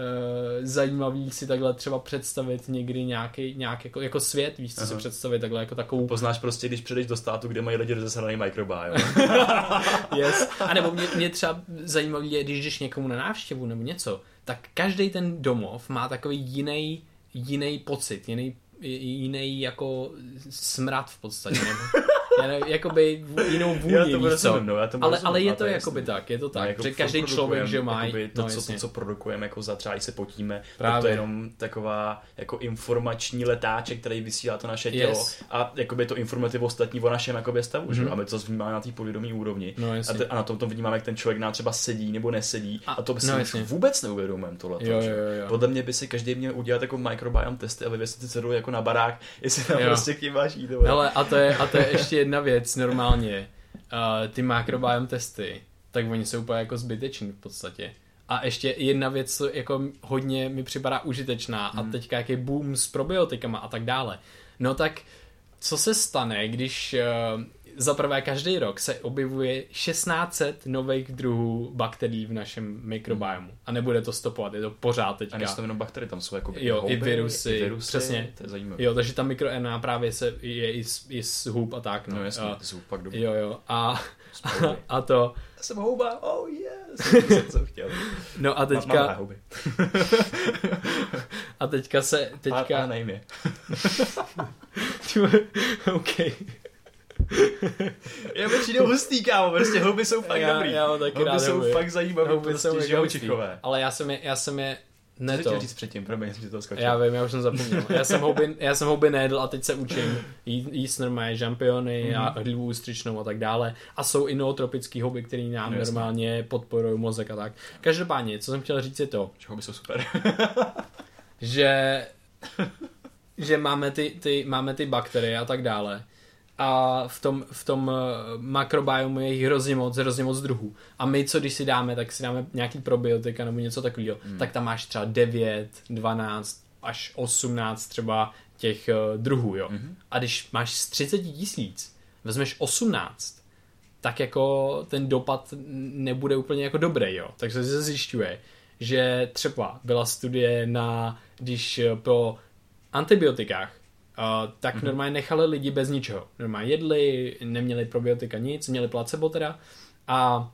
uh, zajímavý si takhle třeba představit někdy nějaký, nějak jako, jako svět, víš, co Aha. si představit takhle jako takovou... Poznáš prostě, když přijdeš do státu, kde mají lidi rozesraný microbiome. [laughs] yes. A nebo mě, mě třeba zajímavý je, když jdeš někomu na návštěvu nebo něco, tak každý ten domov má takový jiný jiný pocit, jiný, jiný jako smrad v podstatě. Nebo, [laughs] jakoby jinou vůni, já to víš co? No, já to ale, rozumím, ale je to jakoby tak, je to tak, no, jako že každý člověk, že má... To, no, co, to, co produkujeme, jako za třeba, se potíme, Právě. to je jenom taková jako informační letáček, který vysílá to naše tělo yes. a jakoby to informativ ostatní o našem jakoby stavu, mm-hmm. že? Mhm. a my to vnímáme na té povědomí úrovni no, a, te, a, na tom to vnímáme, jak ten člověk nám třeba sedí nebo nesedí a, a to by si no, vůbec neuvědomujeme tohle. Podle mě by si každý měl udělat jako microbiome testy a vyvěsit si jako na barák, jestli tam prostě kým máš jít. Hele, a to, je, a to je ještě [laughs] jedna věc normálně. Uh, ty microbiome testy, tak oni jsou úplně jako zbyteční v podstatě. A ještě jedna věc, co jako hodně mi připadá užitečná hmm. a teďka jaký boom s probiotikama a tak dále. No tak co se stane, když uh, za prvé každý rok se objevuje 1600 nových druhů bakterií v našem mikrobiomu. A nebude to stopovat, je to pořád teďka. A nejsou jenom bakterie, tam jsou jako jo, houby, i virusy, i virusy, přesně. To je zajímavé. Jo, takže ta mikroRNA právě se, je i z, i z hub a tak. No, no jasně, uh, z hub pak dobrý. Jo, jo. A, a, [laughs] a to... Já jsem houba, oh yes, [laughs] jsem, co chtěl. No a teďka... Mám houby. [laughs] a teďka se, teďka... A, a nejmě. OK. [laughs] Já mi přijde hustý, kámo, prostě houby jsou fakt já, dobrý. Já taky houby jsou houby. fakt zajímavé, houby prostě, jsou živočichové. Ale já jsem je, já jsem je ne to. říct předtím, promiň, jsem to skočil. Já vím, já už jsem zapomněl. Já jsem houby, já jsem houby nejedl a teď se učím jí, jíst normálně žampiony mm-hmm. a hlivou ústřičnou a tak dále. A jsou i nootropický houby, které nám no, normálně podporují mozek a tak. Každopádně, co jsem chtěl říct je to. Že houby jsou super. že že máme ty, ty, máme ty bakterie a tak dále a v tom, v tom eh, makrobiomu je jich hrozně moc, hrozně moc druhů. A my, co když si dáme, tak si dáme nějaký probiotika nebo něco takového, hmm. tak tam máš třeba 9, 12 až 18 třeba těch uh, druhů, jo. Hmm. A když máš z 30 tisíc, vezmeš 18, tak jako ten dopad nebude úplně jako dobrý, jo. Takže se zjišťuje, že třeba byla studie na, když eh, po antibiotikách Uh, tak mm-hmm. normálně nechali lidi bez ničeho. Normálně jedli, neměli probiotika nic, měli placebo teda a,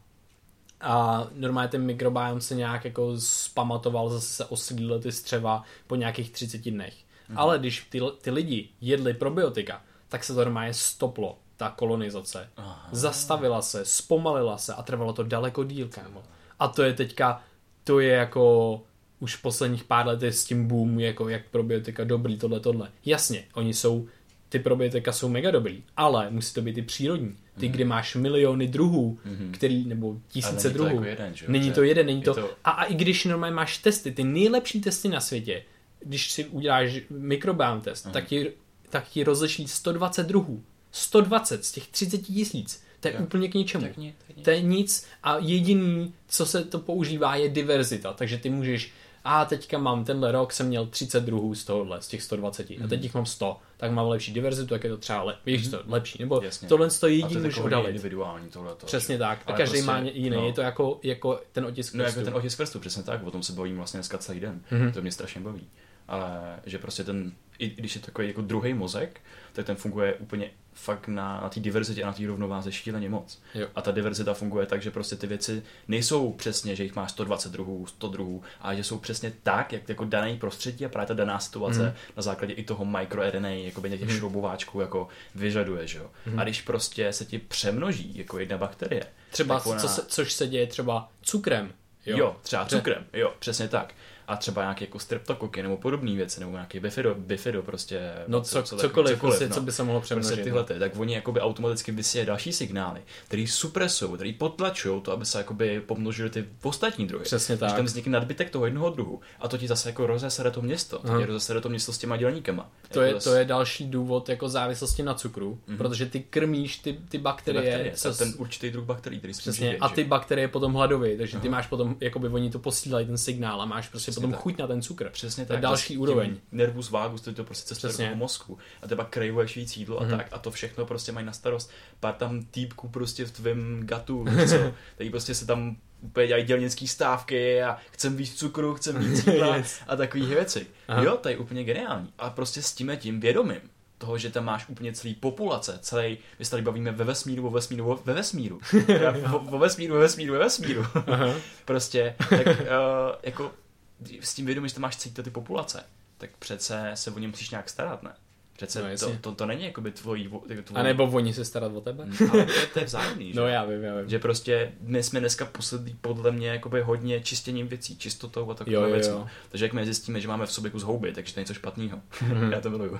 a normálně ten mikrobiom se nějak jako zpamatoval, zase se osídlil ty střeva po nějakých 30 dnech. Mm-hmm. Ale když ty, ty lidi jedli probiotika, tak se to normálně stoplo, ta kolonizace. Aha. Zastavila se, zpomalila se a trvalo to daleko díl, kámo. A to je teďka, to je jako už v posledních pár letech s tím boom, jako jak probiotika dobrý, tohle, tohle. Jasně, oni jsou, ty probiotika jsou mega dobrý, ale musí to být ty přírodní. Ty, mm. kde máš miliony druhů, mm-hmm. který, nebo tisíce druhů. Jako jeden, že? Není to jeden, není to... to... A, a i když normálně máš testy, ty nejlepší testy na světě, když si uděláš mikrobiom test, mm. tak, ti, tak ti rozliší 120 druhů. 120 z těch 30 tisíc. To je jo. úplně k ničemu. Tak nic, tak nic. To je nic a jediný, co se to používá, je diverzita. Takže ty můžeš a teďka mám tenhle rok, jsem měl 30 druhů z tohohle, z těch 120, mm-hmm. a teď mhm. jich mám 100, tak mám lepší diverzitu, tak je to třeba le, mm-hmm. to lepší, nebo Jasně. tohle to jediný můžu odalit. individuální tohle. Přesně tak, a každý prostě, má jiný, no, je to jako, jako ten otisk prstů. No jako ten otisk prstů, přesně tak, o tom se bavím vlastně dneska celý den, mm-hmm. to mě strašně baví. Ale že prostě ten, i když je takový jako druhý mozek, tak ten funguje úplně fakt na, na té diverzitě a na té rovnováze šíleně moc. Jo. A ta diverzita funguje tak, že prostě ty věci nejsou přesně, že jich máš 120 druhů, 100 druhů, ale že jsou přesně tak, jak jako daný prostředí a právě ta daná situace mm. na základě i toho microRNA, jako by těch mm. šroubováčků jako vyžaduje, že jo. Mm. A když prostě se ti přemnoží jako jedna bakterie. Třeba, ona... co se, což se děje třeba cukrem. Jo, jo třeba cukrem, jo, přesně tak a třeba nějaké jako streptokoky nebo podobné věci, nebo nějaký bifido, bifido prostě. No co, co, cokoliv, cokoliv prostě, no. co by se mohlo přemnožit. Prostě tyhle, no. tak oni jakoby automaticky vysílají další signály, které supresují, které potlačují to, aby se jakoby pomnožily ty ostatní druhy. Přesně tak. Že tam vznikne nadbytek toho jednoho druhu a to ti zase jako rozesere to město, to ti rozesere to město s těma dělníkama. To je, to je další důvod jako závislosti na cukru, mm-hmm. protože ty krmíš ty, ty bakterie. Ty bakterie co, ten určitý druh bakterií, který Přesně, a ty bakterie potom hladoví, takže ty máš potom, jakoby oni to posílají ten signál a máš prostě Přesně potom tak. chuť na ten cukr. Přesně tak. další úroveň. Nervus vagus, to je to prostě cestuje do mozku. A teba krejvuješ víc jídlo mm-hmm. a mhm. tak. A to všechno prostě mají na starost pár tam týpků prostě v tvém gatu, [laughs] co? Tady prostě se tam úplně dělají dělnický stávky a chcem víc cukru, chcem víc [laughs] jídla yes. a takové věci. Aha. Jo, to je úplně geniální. A prostě s tím tím vědomím toho, že tam máš úplně celý populace, celý, my se tady bavíme ve vesmíru, ve vesmíru, [laughs] ve vesmíru. ve vesmíru, ve vesmíru, ve vesmíru. prostě, tak uh, jako s tím vědomím, že tam máš cítit ty populace, tak přece se o ně musíš nějak starat, ne? Přece no, to, to, to, není jakoby tvojí, jako tvojí... A nebo oni se starat o tebe? Mm, ale to, to je vzájemný, [laughs] že? No já vím, já vím. Že prostě my jsme dneska poslední podle mě jakoby hodně čistěním věcí, čistotou a takové věci. Takže jak my zjistíme, že máme v sobě kus houby, takže to je něco špatného. Mm. [laughs] já to miluju.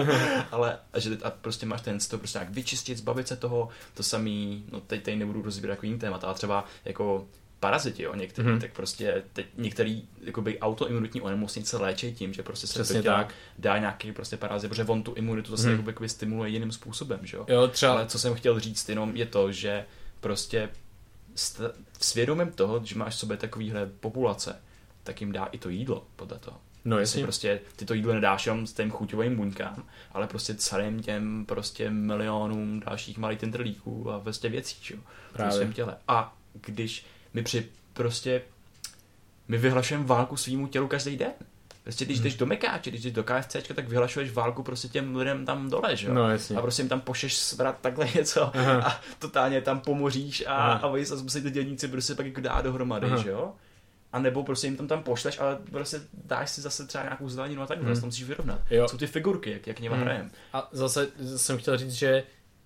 [laughs] ale a že a prostě máš ten to prostě nějak vyčistit, zbavit se toho, to samý, no teď, teď nebudu rozbírat jako jiný témat, ale třeba jako paraziti, jo, některý, mm-hmm. tak prostě teď některý jakoby autoimunitní onemocnění léčí tím, že prostě se Přesně tak. dá nějaký prostě parazit, protože on tu imunitu zase mm. jakoby, stimuluje jiným způsobem, že jo. jo třeba... Ale co jsem chtěl říct jenom je to, že prostě st- svědomím toho, že máš v sobě takovýhle populace, tak jim dá i to jídlo podle toho. No jasně. Prostě ty to jídlo nedáš jenom s tím chuťovým buňkám, ale prostě celým těm prostě milionům dalších malých tentrlíků a prostě věcí, čo? Právě. V těle. A když my při prostě my vyhlašujeme válku svýmu tělu každý den. Prostě když hmm. jdeš do Mekáče, když jdeš do KFC, tak vyhlašuješ válku prostě těm lidem tam dole, že jo? No, jasně. A prostě jim tam pošeš svrat takhle něco Aha. a totálně tam pomoříš a, Aha. a oni se ty dělníci prostě pak jako dá dohromady, Aha. že jo? A nebo prostě jim tam tam pošleš, ale prostě dáš si zase třeba nějakou zeleninu a tak, hmm. to musíš vyrovnat. Jo. Jsou ty figurky, jak, jak něma hmm. hrajem. A zase jsem chtěl říct, že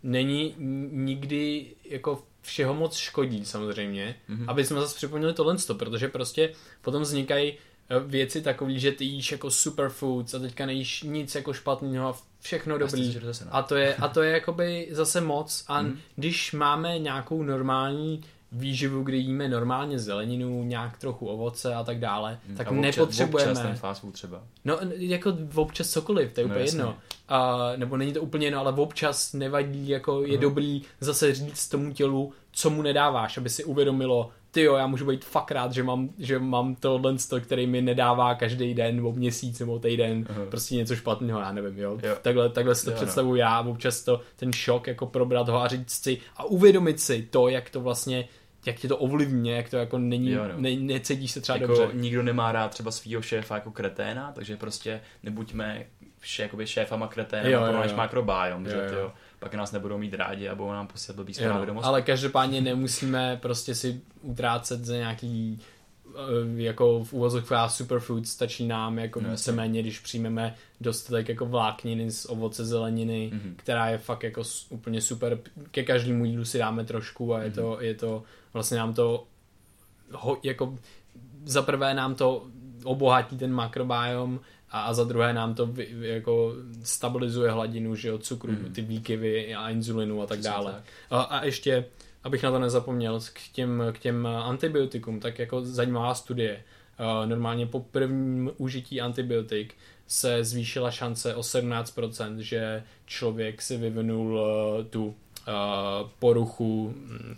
není nikdy jako všeho moc škodí samozřejmě, mm-hmm. aby jsme zase připomněli tohle, protože prostě potom vznikají eh, věci takové, že ty jíš jako superfoods a teďka nejíš nic jako špatného a všechno dobrý. A to je, a to je jakoby zase moc a mm. když máme nějakou normální výživu, kdy jíme normálně zeleninu, nějak trochu ovoce a tak dále, hmm. tak a občas, nepotřebujeme... Občas ten fast food třeba. No, jako občas cokoliv, to je no, úplně jasný. jedno. A, nebo není to úplně jedno, ale občas nevadí, jako je uh-huh. dobrý zase říct tomu tělu, co mu nedáváš, aby si uvědomilo, ty jo, já můžu být fakt rád, že mám, že mám tohle, který mi nedává každý den, nebo měsíc, nebo týden, uh-huh. prostě něco špatného, já nevím, jo. jo. Takhle, takhle si to jo, představuji no. já, občas to, ten šok, jako probrat ho a říct si a uvědomit si to, jak to vlastně jak tě to ovlivňuje, jak to jako není, jo, no. ne, necítíš se třeba jako dobře. Nikdo nemá rád třeba svého šéfa jako kreténa, takže prostě nebuďme jakoby šéfama kreténa, jo, jo, jo. makrobiom, jo, že jo. jo pak nás nebudou mít rádi a budou nám posílat blbý zprávy domů. Ale každopádně nemusíme prostě si utrácet za nějaký eh, jako v úvozovkách superfood stačí nám jako no, víceméně, když přijmeme dostatek jako vlákniny z ovoce zeleniny, mm-hmm. která je fakt jako úplně super. Ke každému jídlu si dáme trošku a je, mm-hmm. to, je to vlastně nám to ho, jako za prvé nám to obohatí ten makrobiom a, a za druhé nám to vy, jako stabilizuje hladinu že jo, cukru, mm. ty výkyvy a inzulinu a tak dále. Tak. A, a ještě, abych na to nezapomněl, k těm, k těm antibiotikům, tak jako zajímavá studie. Normálně po prvním užití antibiotik se zvýšila šance o 17%, že člověk si vyvinul uh, tu uh, poruchu,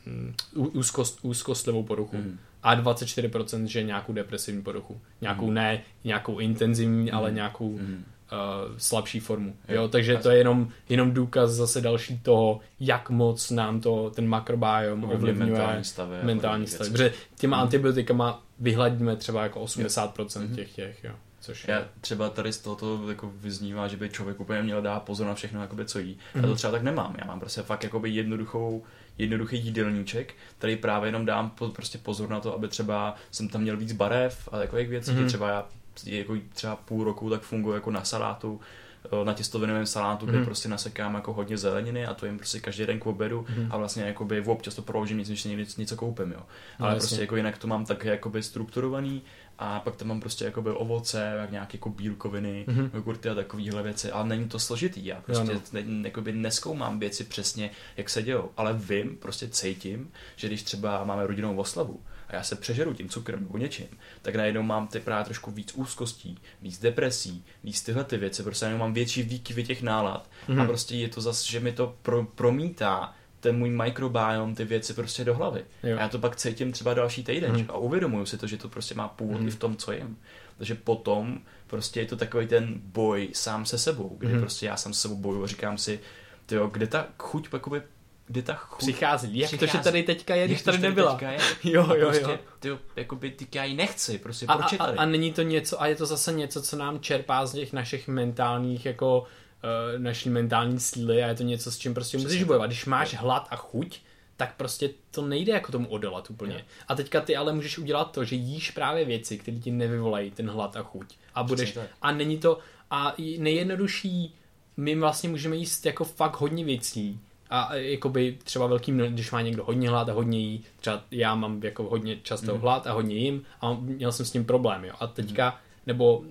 um, úzkost, úzkostlivou poruchu. Mm a 24% že nějakou depresivní poruchu. Nějakou mm. ne, nějakou intenzivní, mm. ale nějakou mm. uh, slabší formu. Jo, jo takže to je jenom, jenom důkaz zase další toho, jak moc nám to ten makrobiom ovlivňuje mentální stavy. Mentální stavy. Protože těma mm. antibiotikama vyhladíme třeba jako 80% mm. těch těch, jo. Což Já třeba tady z tohoto jako vyznívá, že by člověk úplně měl dát pozor na všechno, jakoby, co jí. Mm. Já to třeba tak nemám. Já mám prostě fakt jakoby jednoduchou jednoduchý jídelníček, který právě jenom dám po, prostě pozor na to, aby třeba jsem tam měl víc barev a takových věcí, mm-hmm. třeba já jako třeba půl roku tak funguje jako na salátu, eh, na těstovinovém salátu, mm. kde mhm. prostě nasekám jako hodně zeleniny a to jim prostě každý den k obědu mm. a vlastně jakoby občas to proložím nic, než něco, něco koupím, jo. Ale no, prostě jako jinak to mám tak jakoby strukturovaný a pak tam mám prostě jakoby ovoce, jak nějaké jako bílkoviny, mm-hmm. jogurty a takovéhle věci, ale není to složitý, já prostě jo, no. ne, jakoby neskoumám věci přesně, jak se dějou, ale vím, prostě cítím, že když třeba máme rodinnou oslavu a já se přežeru tím cukrem nebo něčím, tak najednou mám ty právě trošku víc úzkostí, víc depresí, víc tyhle ty věci, prostě najednou mám větší výkyvy těch nálad mm-hmm. a prostě je to zase, že mi to pro, promítá ten můj microbiome ty věci prostě do hlavy. Jo. A já to pak cítím třeba další týden hmm. a uvědomuju si to, že to prostě má původ hmm. i v tom, co jim. Takže potom prostě je to takový ten boj sám se sebou, kdy hmm. prostě já sám se sebou boju a říkám si, tyjo, kde ta chuť jakoby kde ta chuť přichází. Jak přichází. to, že tady teďka je, když tady nebyla. Je. [laughs] jo, jo, prostě, jo. Tyjo, jakoby, ty já ji nechci, prostě a, proč a, a, a, není to něco, a je to zase něco, co nám čerpá z těch našich mentálních jako uh, naší mentální síly a je to něco, s čím prostě Přesně musíš bojovat. Když máš hlad a chuť, tak prostě to nejde jako tomu odolat úplně. Je. A teďka ty ale můžeš udělat to, že jíš právě věci, které ti nevyvolají ten hlad a chuť. A budeš, a není to, a nejjednodušší my vlastně můžeme jíst jako fakt hodně věcí a jakoby třeba velký, když má někdo hodně hlad a hodně jí, třeba já mám jako hodně často mm. hlad a hodně jím a měl jsem s tím problém, jo. A teďka, mm. nebo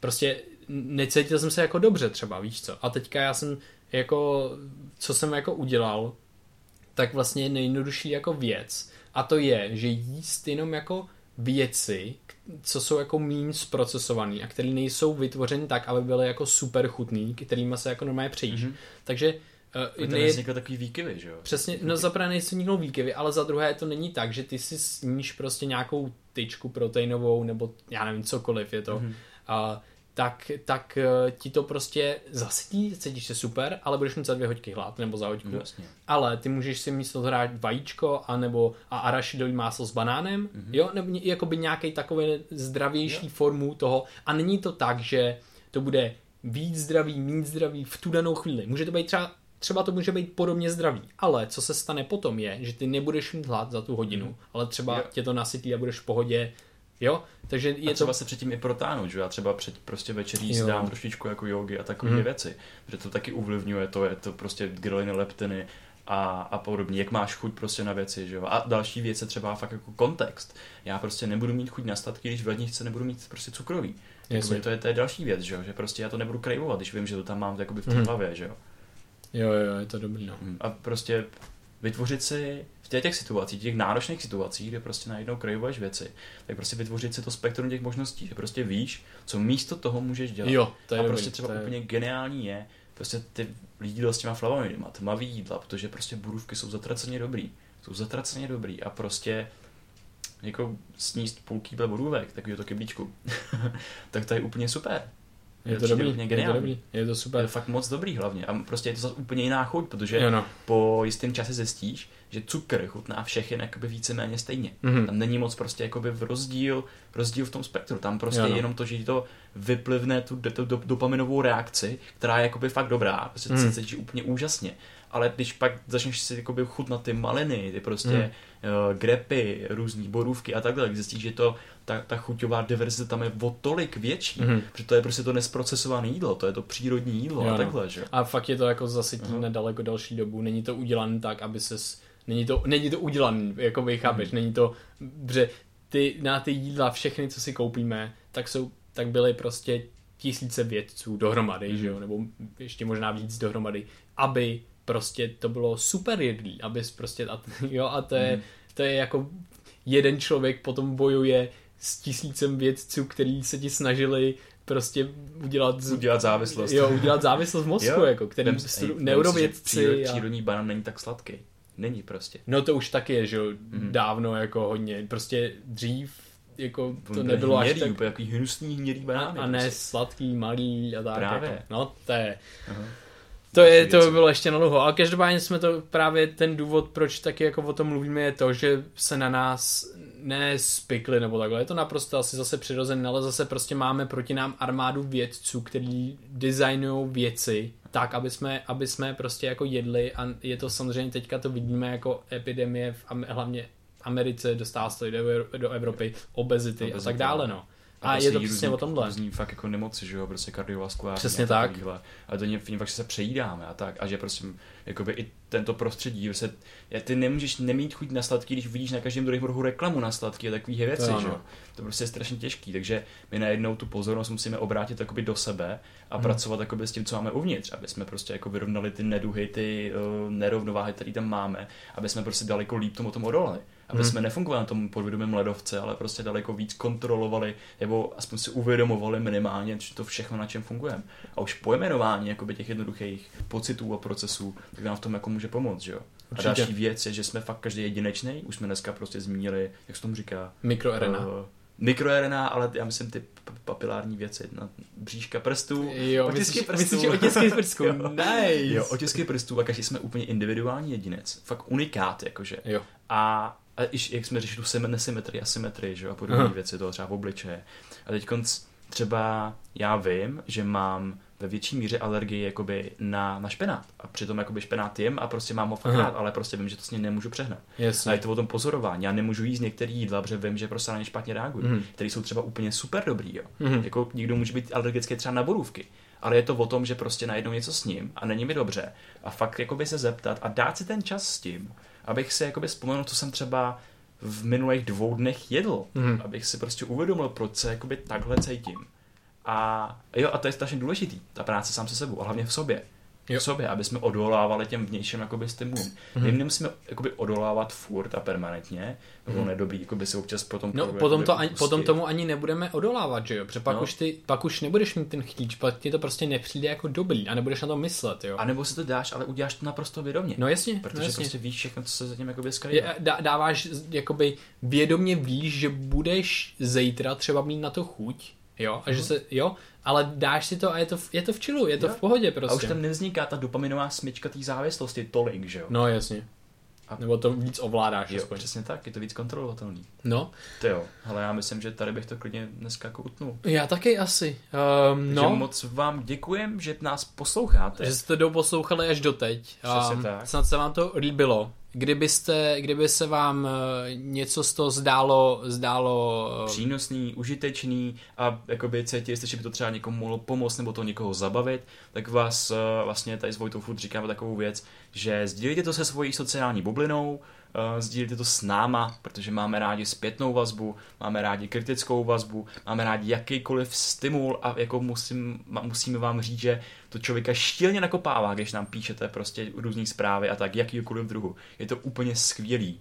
prostě necítil jsem se jako dobře třeba, víš co. A teďka já jsem jako, co jsem jako udělal, tak vlastně nejjednodušší jako věc a to je, že jíst jenom jako věci, co jsou jako méně zprocesovaný a které nejsou vytvořeny tak, aby byly jako super chutný, kterými se jako normálně přejíš. Mm-hmm. Takže Uh, to nej... takový výkyvy, že jo? Přesně, no za prvé nejsou nikdo výkyvy, ale za druhé to není tak, že ty si sníš prostě nějakou tyčku proteinovou nebo já nevím, cokoliv je to. Mm-hmm. Uh, tak, tak eh, ti to prostě zasedí, cítíš se super, ale budeš mít za dvě hoďky hlad nebo za hoďku. Vlastně. Ale ty můžeš si místo hrát vajíčko a nebo a arašidový máslo s banánem, mm-hmm. jo, nebo jakoby nějaký takový zdravější jo. formu toho. A není to tak, že to bude víc zdravý, méně zdravý v tu danou chvíli. Může to být třeba třeba to může být podobně zdravý, ale co se stane potom je, že ty nebudeš mít hlad za tu hodinu, mm. ale třeba jo. tě to nasytí a budeš v pohodě Jo, takže je a třeba to... se předtím i protáhnout, že já třeba před prostě večeří si dám trošičku jako jogy a takové mm. věci, že to taky ovlivňuje, to je to prostě greliny, leptiny a, a podobně, jak máš chuť prostě na věci, že jo. A další věc je třeba fakt jako kontext. Já prostě nebudu mít chuť na statky, když v ledničce nebudu mít prostě cukrový. Jakoby to, je, to je další věc, že jo, že prostě já to nebudu krejvovat, když vím, že to tam mám jakoby v té mm. hlavě, že jo. Jo, jo, je to dobrý, no. A prostě vytvořit si v těch, těch situacích, těch náročných situacích, kde prostě najednou krajuješ věci, tak prostě vytvořit si to spektrum těch možností, že prostě víš, co místo toho můžeš dělat. Jo, to je A dobrý, prostě třeba je... úplně geniální je, prostě ty jídla s těma flavonoidama, tmavý jídla, protože prostě burůvky jsou zatraceně dobrý. Jsou zatraceně dobrý a prostě jako sníst půl kýble borůvek, takového to kyblíčku, [laughs] tak to je úplně super. Je to dobrý, je to dobrý, je to super. Je to fakt moc dobrý hlavně a prostě je to zase úplně jiná chuť, protože jo no. po jistém čase zjistíš, že cukr chutná všechny jakoby víceméně stejně. Mm-hmm. Tam není moc prostě jakoby v rozdíl, rozdíl v tom spektru. Tam prostě jo, no. jenom to, že to vyplivne tu, tu, dopaminovou reakci, která je jakoby fakt dobrá, prostě mm. se cítíš úplně úžasně. Ale když pak začneš si jakoby chutnat ty maliny, ty prostě mm. uh, grepy, různé borůvky a takhle, tak zjistíš, že to ta, ta chuťová diverzita tam je o tolik větší, mm-hmm. protože to je prostě to nesprocesované jídlo, to je to přírodní jídlo jo, a no. takhle, že? A fakt je to jako zasytí uh-huh. nedaleko další dobu, není to udělané tak, aby ses Není to, není to udělaný, jako vy chápeš, mm. není to, že ty, na ty jídla všechny, co si koupíme, tak jsou, tak byly prostě tisíce vědců dohromady, mm. že jo, nebo ještě možná víc dohromady, aby prostě to bylo super jedlý, aby prostě, a, [laughs] jo, a to je, mm. to je jako jeden člověk potom bojuje s tisícem vědců, který se ti snažili prostě udělat... Udělat závislost. Jo, udělat závislost mozku, jo, jako, který neurovědci. Přírodní banán není tak sladký. Není prostě. No to už taky je, že jo, mm. dávno jako hodně. Prostě dřív jako to On nebylo hnědý, až tak... Úplně hnusný hnědý banány. A, a ne prostě. sladký, malý a tak. Právě. Jako. No to je... Aha. To, je, to by bylo ještě na dlouho, ale každopádně jsme to právě ten důvod, proč taky jako o tom mluvíme, je to, že se na nás nespikli nebo takhle. Je to naprosto asi zase přirozené, ale zase prostě máme proti nám armádu vědců, kteří designují věci tak, aby jsme, aby jsme prostě jako jedli a je to samozřejmě teďka to vidíme jako epidemie v hlavně Americe, dostává se to do, do Evropy, obezity, obezity a tak dále, no. A, a je to přesně o tomhle. Různý fakt jako nemoci, že jo, prostě kardiovaskulární. Přesně tak. A to je fakt, že se přejídáme a tak. A že prostě jakoby i tento prostředí, se, ty nemůžeš nemít chuť na sladký, když vidíš na každém druhém rohu reklamu na sladký a takové věci, to že jo. To prostě je strašně těžký, takže my najednou tu pozornost musíme obrátit jakoby do sebe a hmm. pracovat jakoby s tím, co máme uvnitř, aby jsme prostě jako vyrovnali ty neduhy, ty uh, nerovnováhy, které tam máme, aby jsme prostě daleko líp tomu tomu odolali aby hmm. jsme nefungovali na tom podvědomém ledovce, ale prostě daleko víc kontrolovali, nebo aspoň si uvědomovali minimálně, že to všechno, na čem fungujeme. A už pojmenování jakoby těch jednoduchých pocitů a procesů, tak nám v tom jako může pomoct, že jo. A další věc je, že jsme fakt každý jedinečný. Už jsme dneska prostě zmínili, jak se tomu říká? MikroRNA. Uh, mikroRNA, ale já myslím ty papilární věci na bříška prstů, jo, otisky myslíš, prstů. Myslíš otisky prstů, [laughs] nice. Jo, otisky prstů a každý jsme úplně individuální jedinec, fakt unikát, jakože. Jo. A a iž, jak jsme řešili tu nesymetrii, asymetrii, že, a podobné věci, toho třeba v obličeje. A teď třeba já vím, že mám ve větší míře alergii jakoby na, na špenát. A přitom jakoby špenát jim a prostě mám ho fakt rád, ale prostě vím, že to s ním nemůžu přehnat. Jasně. A je to o tom pozorování. Já nemůžu jíst některé jídla, protože vím, že prostě na ně špatně reagují, mm. které jsou třeba úplně super dobrý. Jo. Mm. Jako někdo může být alergický třeba na borůvky, ale je to o tom, že prostě najednou něco s ním a není mi dobře a fakt jakoby se zeptat a dát si ten čas s tím, abych si jakoby vzpomenul, co jsem třeba v minulých dvou dnech jedl, mm. abych si prostě uvědomil, proč se jakoby takhle cítím. A jo, a to je strašně důležitý, ta práce sám se sebou, a hlavně v sobě jo. sobě, aby jsme odolávali těm vnějším jakoby, stimulům. Mm-hmm. My nemusíme jakoby, odolávat furt a permanentně, nebo mm-hmm. nedobí jakoby, se občas potom... No, potom, to ani, potom tomu ani nebudeme odolávat, že jo? Protože pak, no. už ty, pak už nebudeš mít ten chtíč, pak ti to prostě nepřijde jako dobrý a nebudeš na to myslet, jo? A nebo si to dáš, ale uděláš to naprosto vědomě. No jasně, Protože no jasně. prostě víš všechno, co se zatím jakoby skrývá. Dá, dáváš, jakoby vědomě víš, že budeš zítra třeba mít na to chuť, jo? A že mhm. se, jo? ale dáš si to a je to, je to v čilu, je to jo. v pohodě prostě. A už tam nevzniká ta dopaminová smyčka té závislosti tolik, že jo? No jasně. A... Nebo to víc ovládáš. Jo, aspoň. přesně tak, je to víc kontrolovatelný. No. To jo, ale já myslím, že tady bych to klidně dneska jako utnul. Já taky asi. Um, no. moc vám děkujem, že nás posloucháte. Že jste to poslouchali až doteď. Přesně um, tak. Snad se vám to líbilo. Kdybyste, kdyby se vám eh, něco z toho zdálo, zdálo eh, přínosný, užitečný a jakoby cítili jste, že by to třeba někomu mohlo pomoct nebo to někoho zabavit, tak vás eh, vlastně tady s Vojtou furt říkáme takovou věc, že sdílíte to se svojí sociální bublinou, uh, sdílíte to s náma, protože máme rádi zpětnou vazbu, máme rádi kritickou vazbu, máme rádi jakýkoliv stimul a jako musím, musíme vám říct, že to člověka šíleně nakopává, když nám píšete prostě různé zprávy a tak, jakýkoliv druhu. Je to úplně skvělý.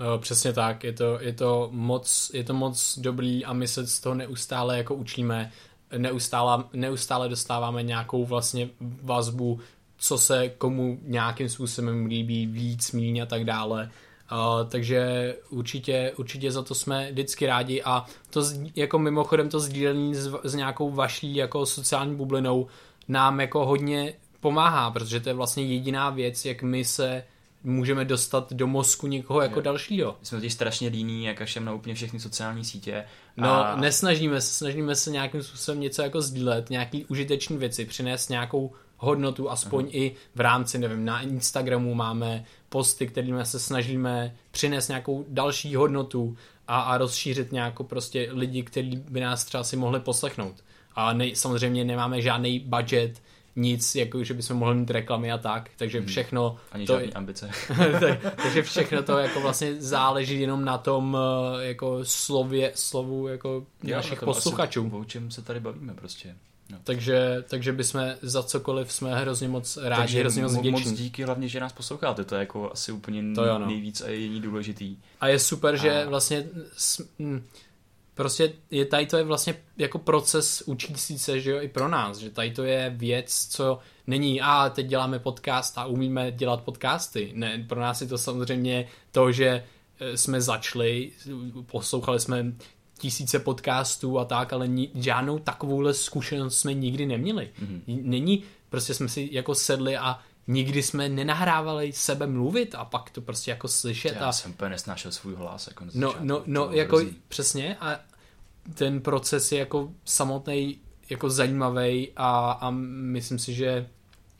Uh, přesně tak, je to, je, to moc, je to moc dobrý a my se z toho neustále jako učíme, neustále, neustále dostáváme nějakou vlastně vazbu, co se komu nějakým způsobem líbí víc, míň a tak dále. Uh, takže určitě, určitě za to jsme vždycky rádi a to jako mimochodem to sdílení s, s nějakou vaší jako sociální bublinou nám jako hodně pomáhá, protože to je vlastně jediná věc, jak my se můžeme dostat do mozku někoho jako jo. dalšího. My jsme totiž strašně líní, jak až na úplně všechny sociální sítě. No, a... No, nesnažíme se, snažíme se nějakým způsobem něco jako sdílet, nějaký užitečný věci, přinést nějakou hodnotu, aspoň uh-huh. i v rámci, nevím, na Instagramu máme posty, kterými se snažíme přinést nějakou další hodnotu a, a rozšířit nějakou prostě lidi, kteří by nás třeba si mohli poslechnout. A ne, samozřejmě nemáme žádný budget, nic, jako že bychom mohli mít reklamy a tak, takže hmm. všechno... Ani to, žádný ambice. [laughs] tak, takže všechno to jako vlastně záleží jenom na tom eh, jako slově, slovu jako našich posluchačů. o čem se tady bavíme prostě. No. Takže, takže bychom za cokoliv jsme hrozně moc rádi, takže hrozně moc vděční. moc díky hlavně, že nás posloucháte, to je jako asi úplně to jo, no. nejvíc a jediný důležitý. A je super, a... že vlastně prostě je tady to je vlastně jako proces učící se, že jo, i pro nás, že tady to je věc, co není, a teď děláme podcast a umíme dělat podcasty. Ne, pro nás je to samozřejmě to, že e, jsme začali, poslouchali jsme tisíce podcastů a tak, ale ni, žádnou takovouhle zkušenost jsme nikdy neměli. Mm-hmm. Není, prostě jsme si jako sedli a nikdy jsme nenahrávali sebe mluvit a pak to prostě jako slyšet. Já a... jsem úplně nesnášel svůj hlas. Jako no, no, no, jako hrozí. přesně a ten proces je jako samotný jako zajímavý a, a myslím si, že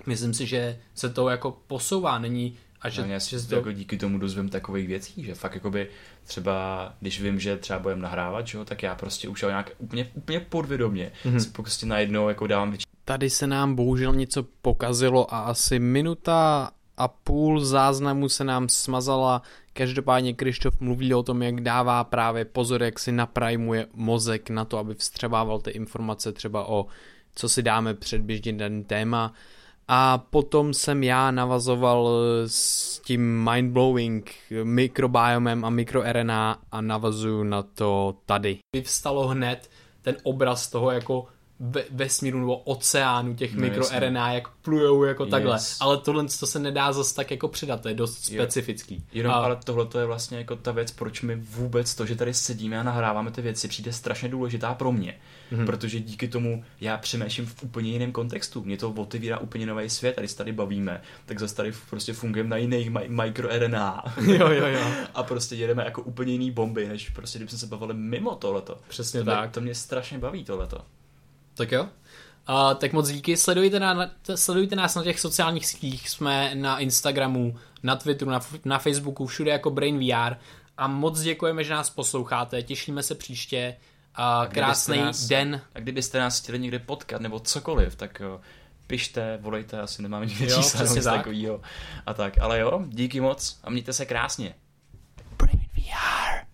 myslím si, že se to jako posouvá, není a že, no, že to... jako díky tomu dozvím takových věcí, že fakt jakoby třeba, když vím, že třeba budeme nahrávat, že, tak já prostě už nějak úplně, úplně podvědomě mm-hmm. si prostě najednou jako dávám větší. Tady se nám bohužel něco pokazilo a asi minuta a půl záznamu se nám smazala. Každopádně Krištof mluví o tom, jak dává právě pozor, jak si naprajmuje mozek na to, aby vstřebával ty informace třeba o co si dáme předběžně daný téma a potom jsem já navazoval s tím mindblowing mikrobiomem a mikroRNA a navazuju na to tady. Vyvstalo hned ten obraz toho jako ve, vesmíru nebo oceánu těch no, mikroRNA, jak plujou jako yes. takhle. Ale tohle to se nedá zase tak jako přidat, to je dost specifický. Jenom, a... ale tohle to je vlastně jako ta věc, proč my vůbec to, že tady sedíme a nahráváme ty věci, přijde strašně důležitá pro mě. Mm-hmm. Protože díky tomu já přemýšlím v úplně jiném kontextu. Mě to otevírá úplně nový svět, tady se tady bavíme, tak zase tady prostě fungujeme na jiných mi- mikroRNA. jo, jo, jo. [laughs] a prostě jedeme jako úplně jiný bomby, než prostě kdybychom se bavili mimo tohleto. Přesně to tak. Mě, to mě strašně baví tohleto. Tak jo. Uh, tak moc díky, sledujte, na, sledujte nás na těch sociálních sítích, jsme na Instagramu, na Twitteru, na, na Facebooku, všude jako Brain VR a moc děkujeme, že nás posloucháte, těšíme se příště a krásný nás, den. A kdybyste nás chtěli někde potkat nebo cokoliv, tak jo, pište, volejte, asi nemáme nic čísla nebo tak. takovýho. A tak, ale jo, díky moc a mějte se krásně. Brain VR.